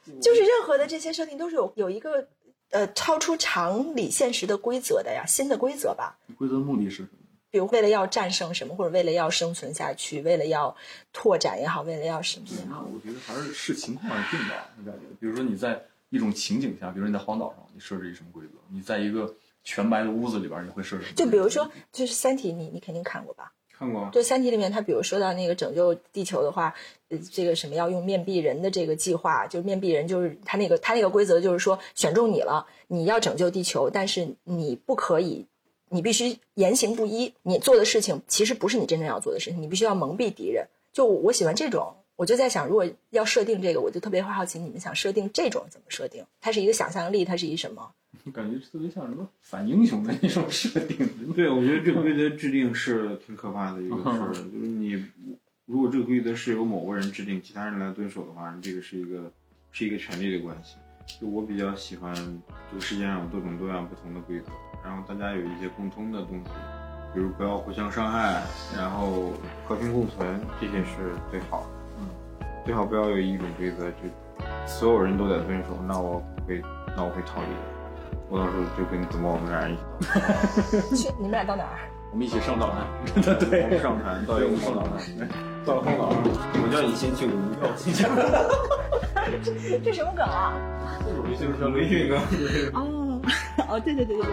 这就是任何的这些设定都是有有一个呃超出常理现实的规则的呀，新的规则吧。规则的目的是什么？比如为了要战胜什么，或者为了要生存下去，为了要拓展也好，为了要什么也那好，我觉得还是视情况而定吧，我感觉。比如说你在一种情景下，比如说你在荒岛上，你设置一什么规则？你在一个全白的屋子里边，你会设置？就比如说，就是《三体》你，你肯定看过吧？看过，对，《三体》里面，他比如说到那个拯救地球的话，呃，这个什么要用面壁人的这个计划，就是面壁人就是他那个他那个规则就是说选中你了，你要拯救地球，但是你不可以，你必须言行不一，你做的事情其实不是你真正要做的事情，你必须要蒙蔽敌人。就我喜欢这种，我就在想，如果要设定这个，我就特别好奇你们想设定这种怎么设定？它是一个想象力，它是一什么？[laughs] 感觉特别像什么反英雄的那种设定。[laughs] 对，我觉得这个规则制定是挺可怕的一个事儿，[laughs] 就是你如果这个规则是由某个人制定，其他人来遵守的话，这个是一个是一个权利的关系。就我比较喜欢这个世界上有多种多样不同的规则，然后大家有一些共通的东西，比如不要互相伤害，然后和平共存，这些是最好的。嗯，最好不要有一种规则，就所有人都得遵守，那我会那我会逃离的。我到时候就跟子墨我们俩一起去，你们俩到哪儿？我们一起上岛呢。[laughs] 我们上船到一个荒岛上，到了荒岛上，我叫你先去，我们要先去。这什么梗啊？就是叫微信梗。哦，哦，对对对对。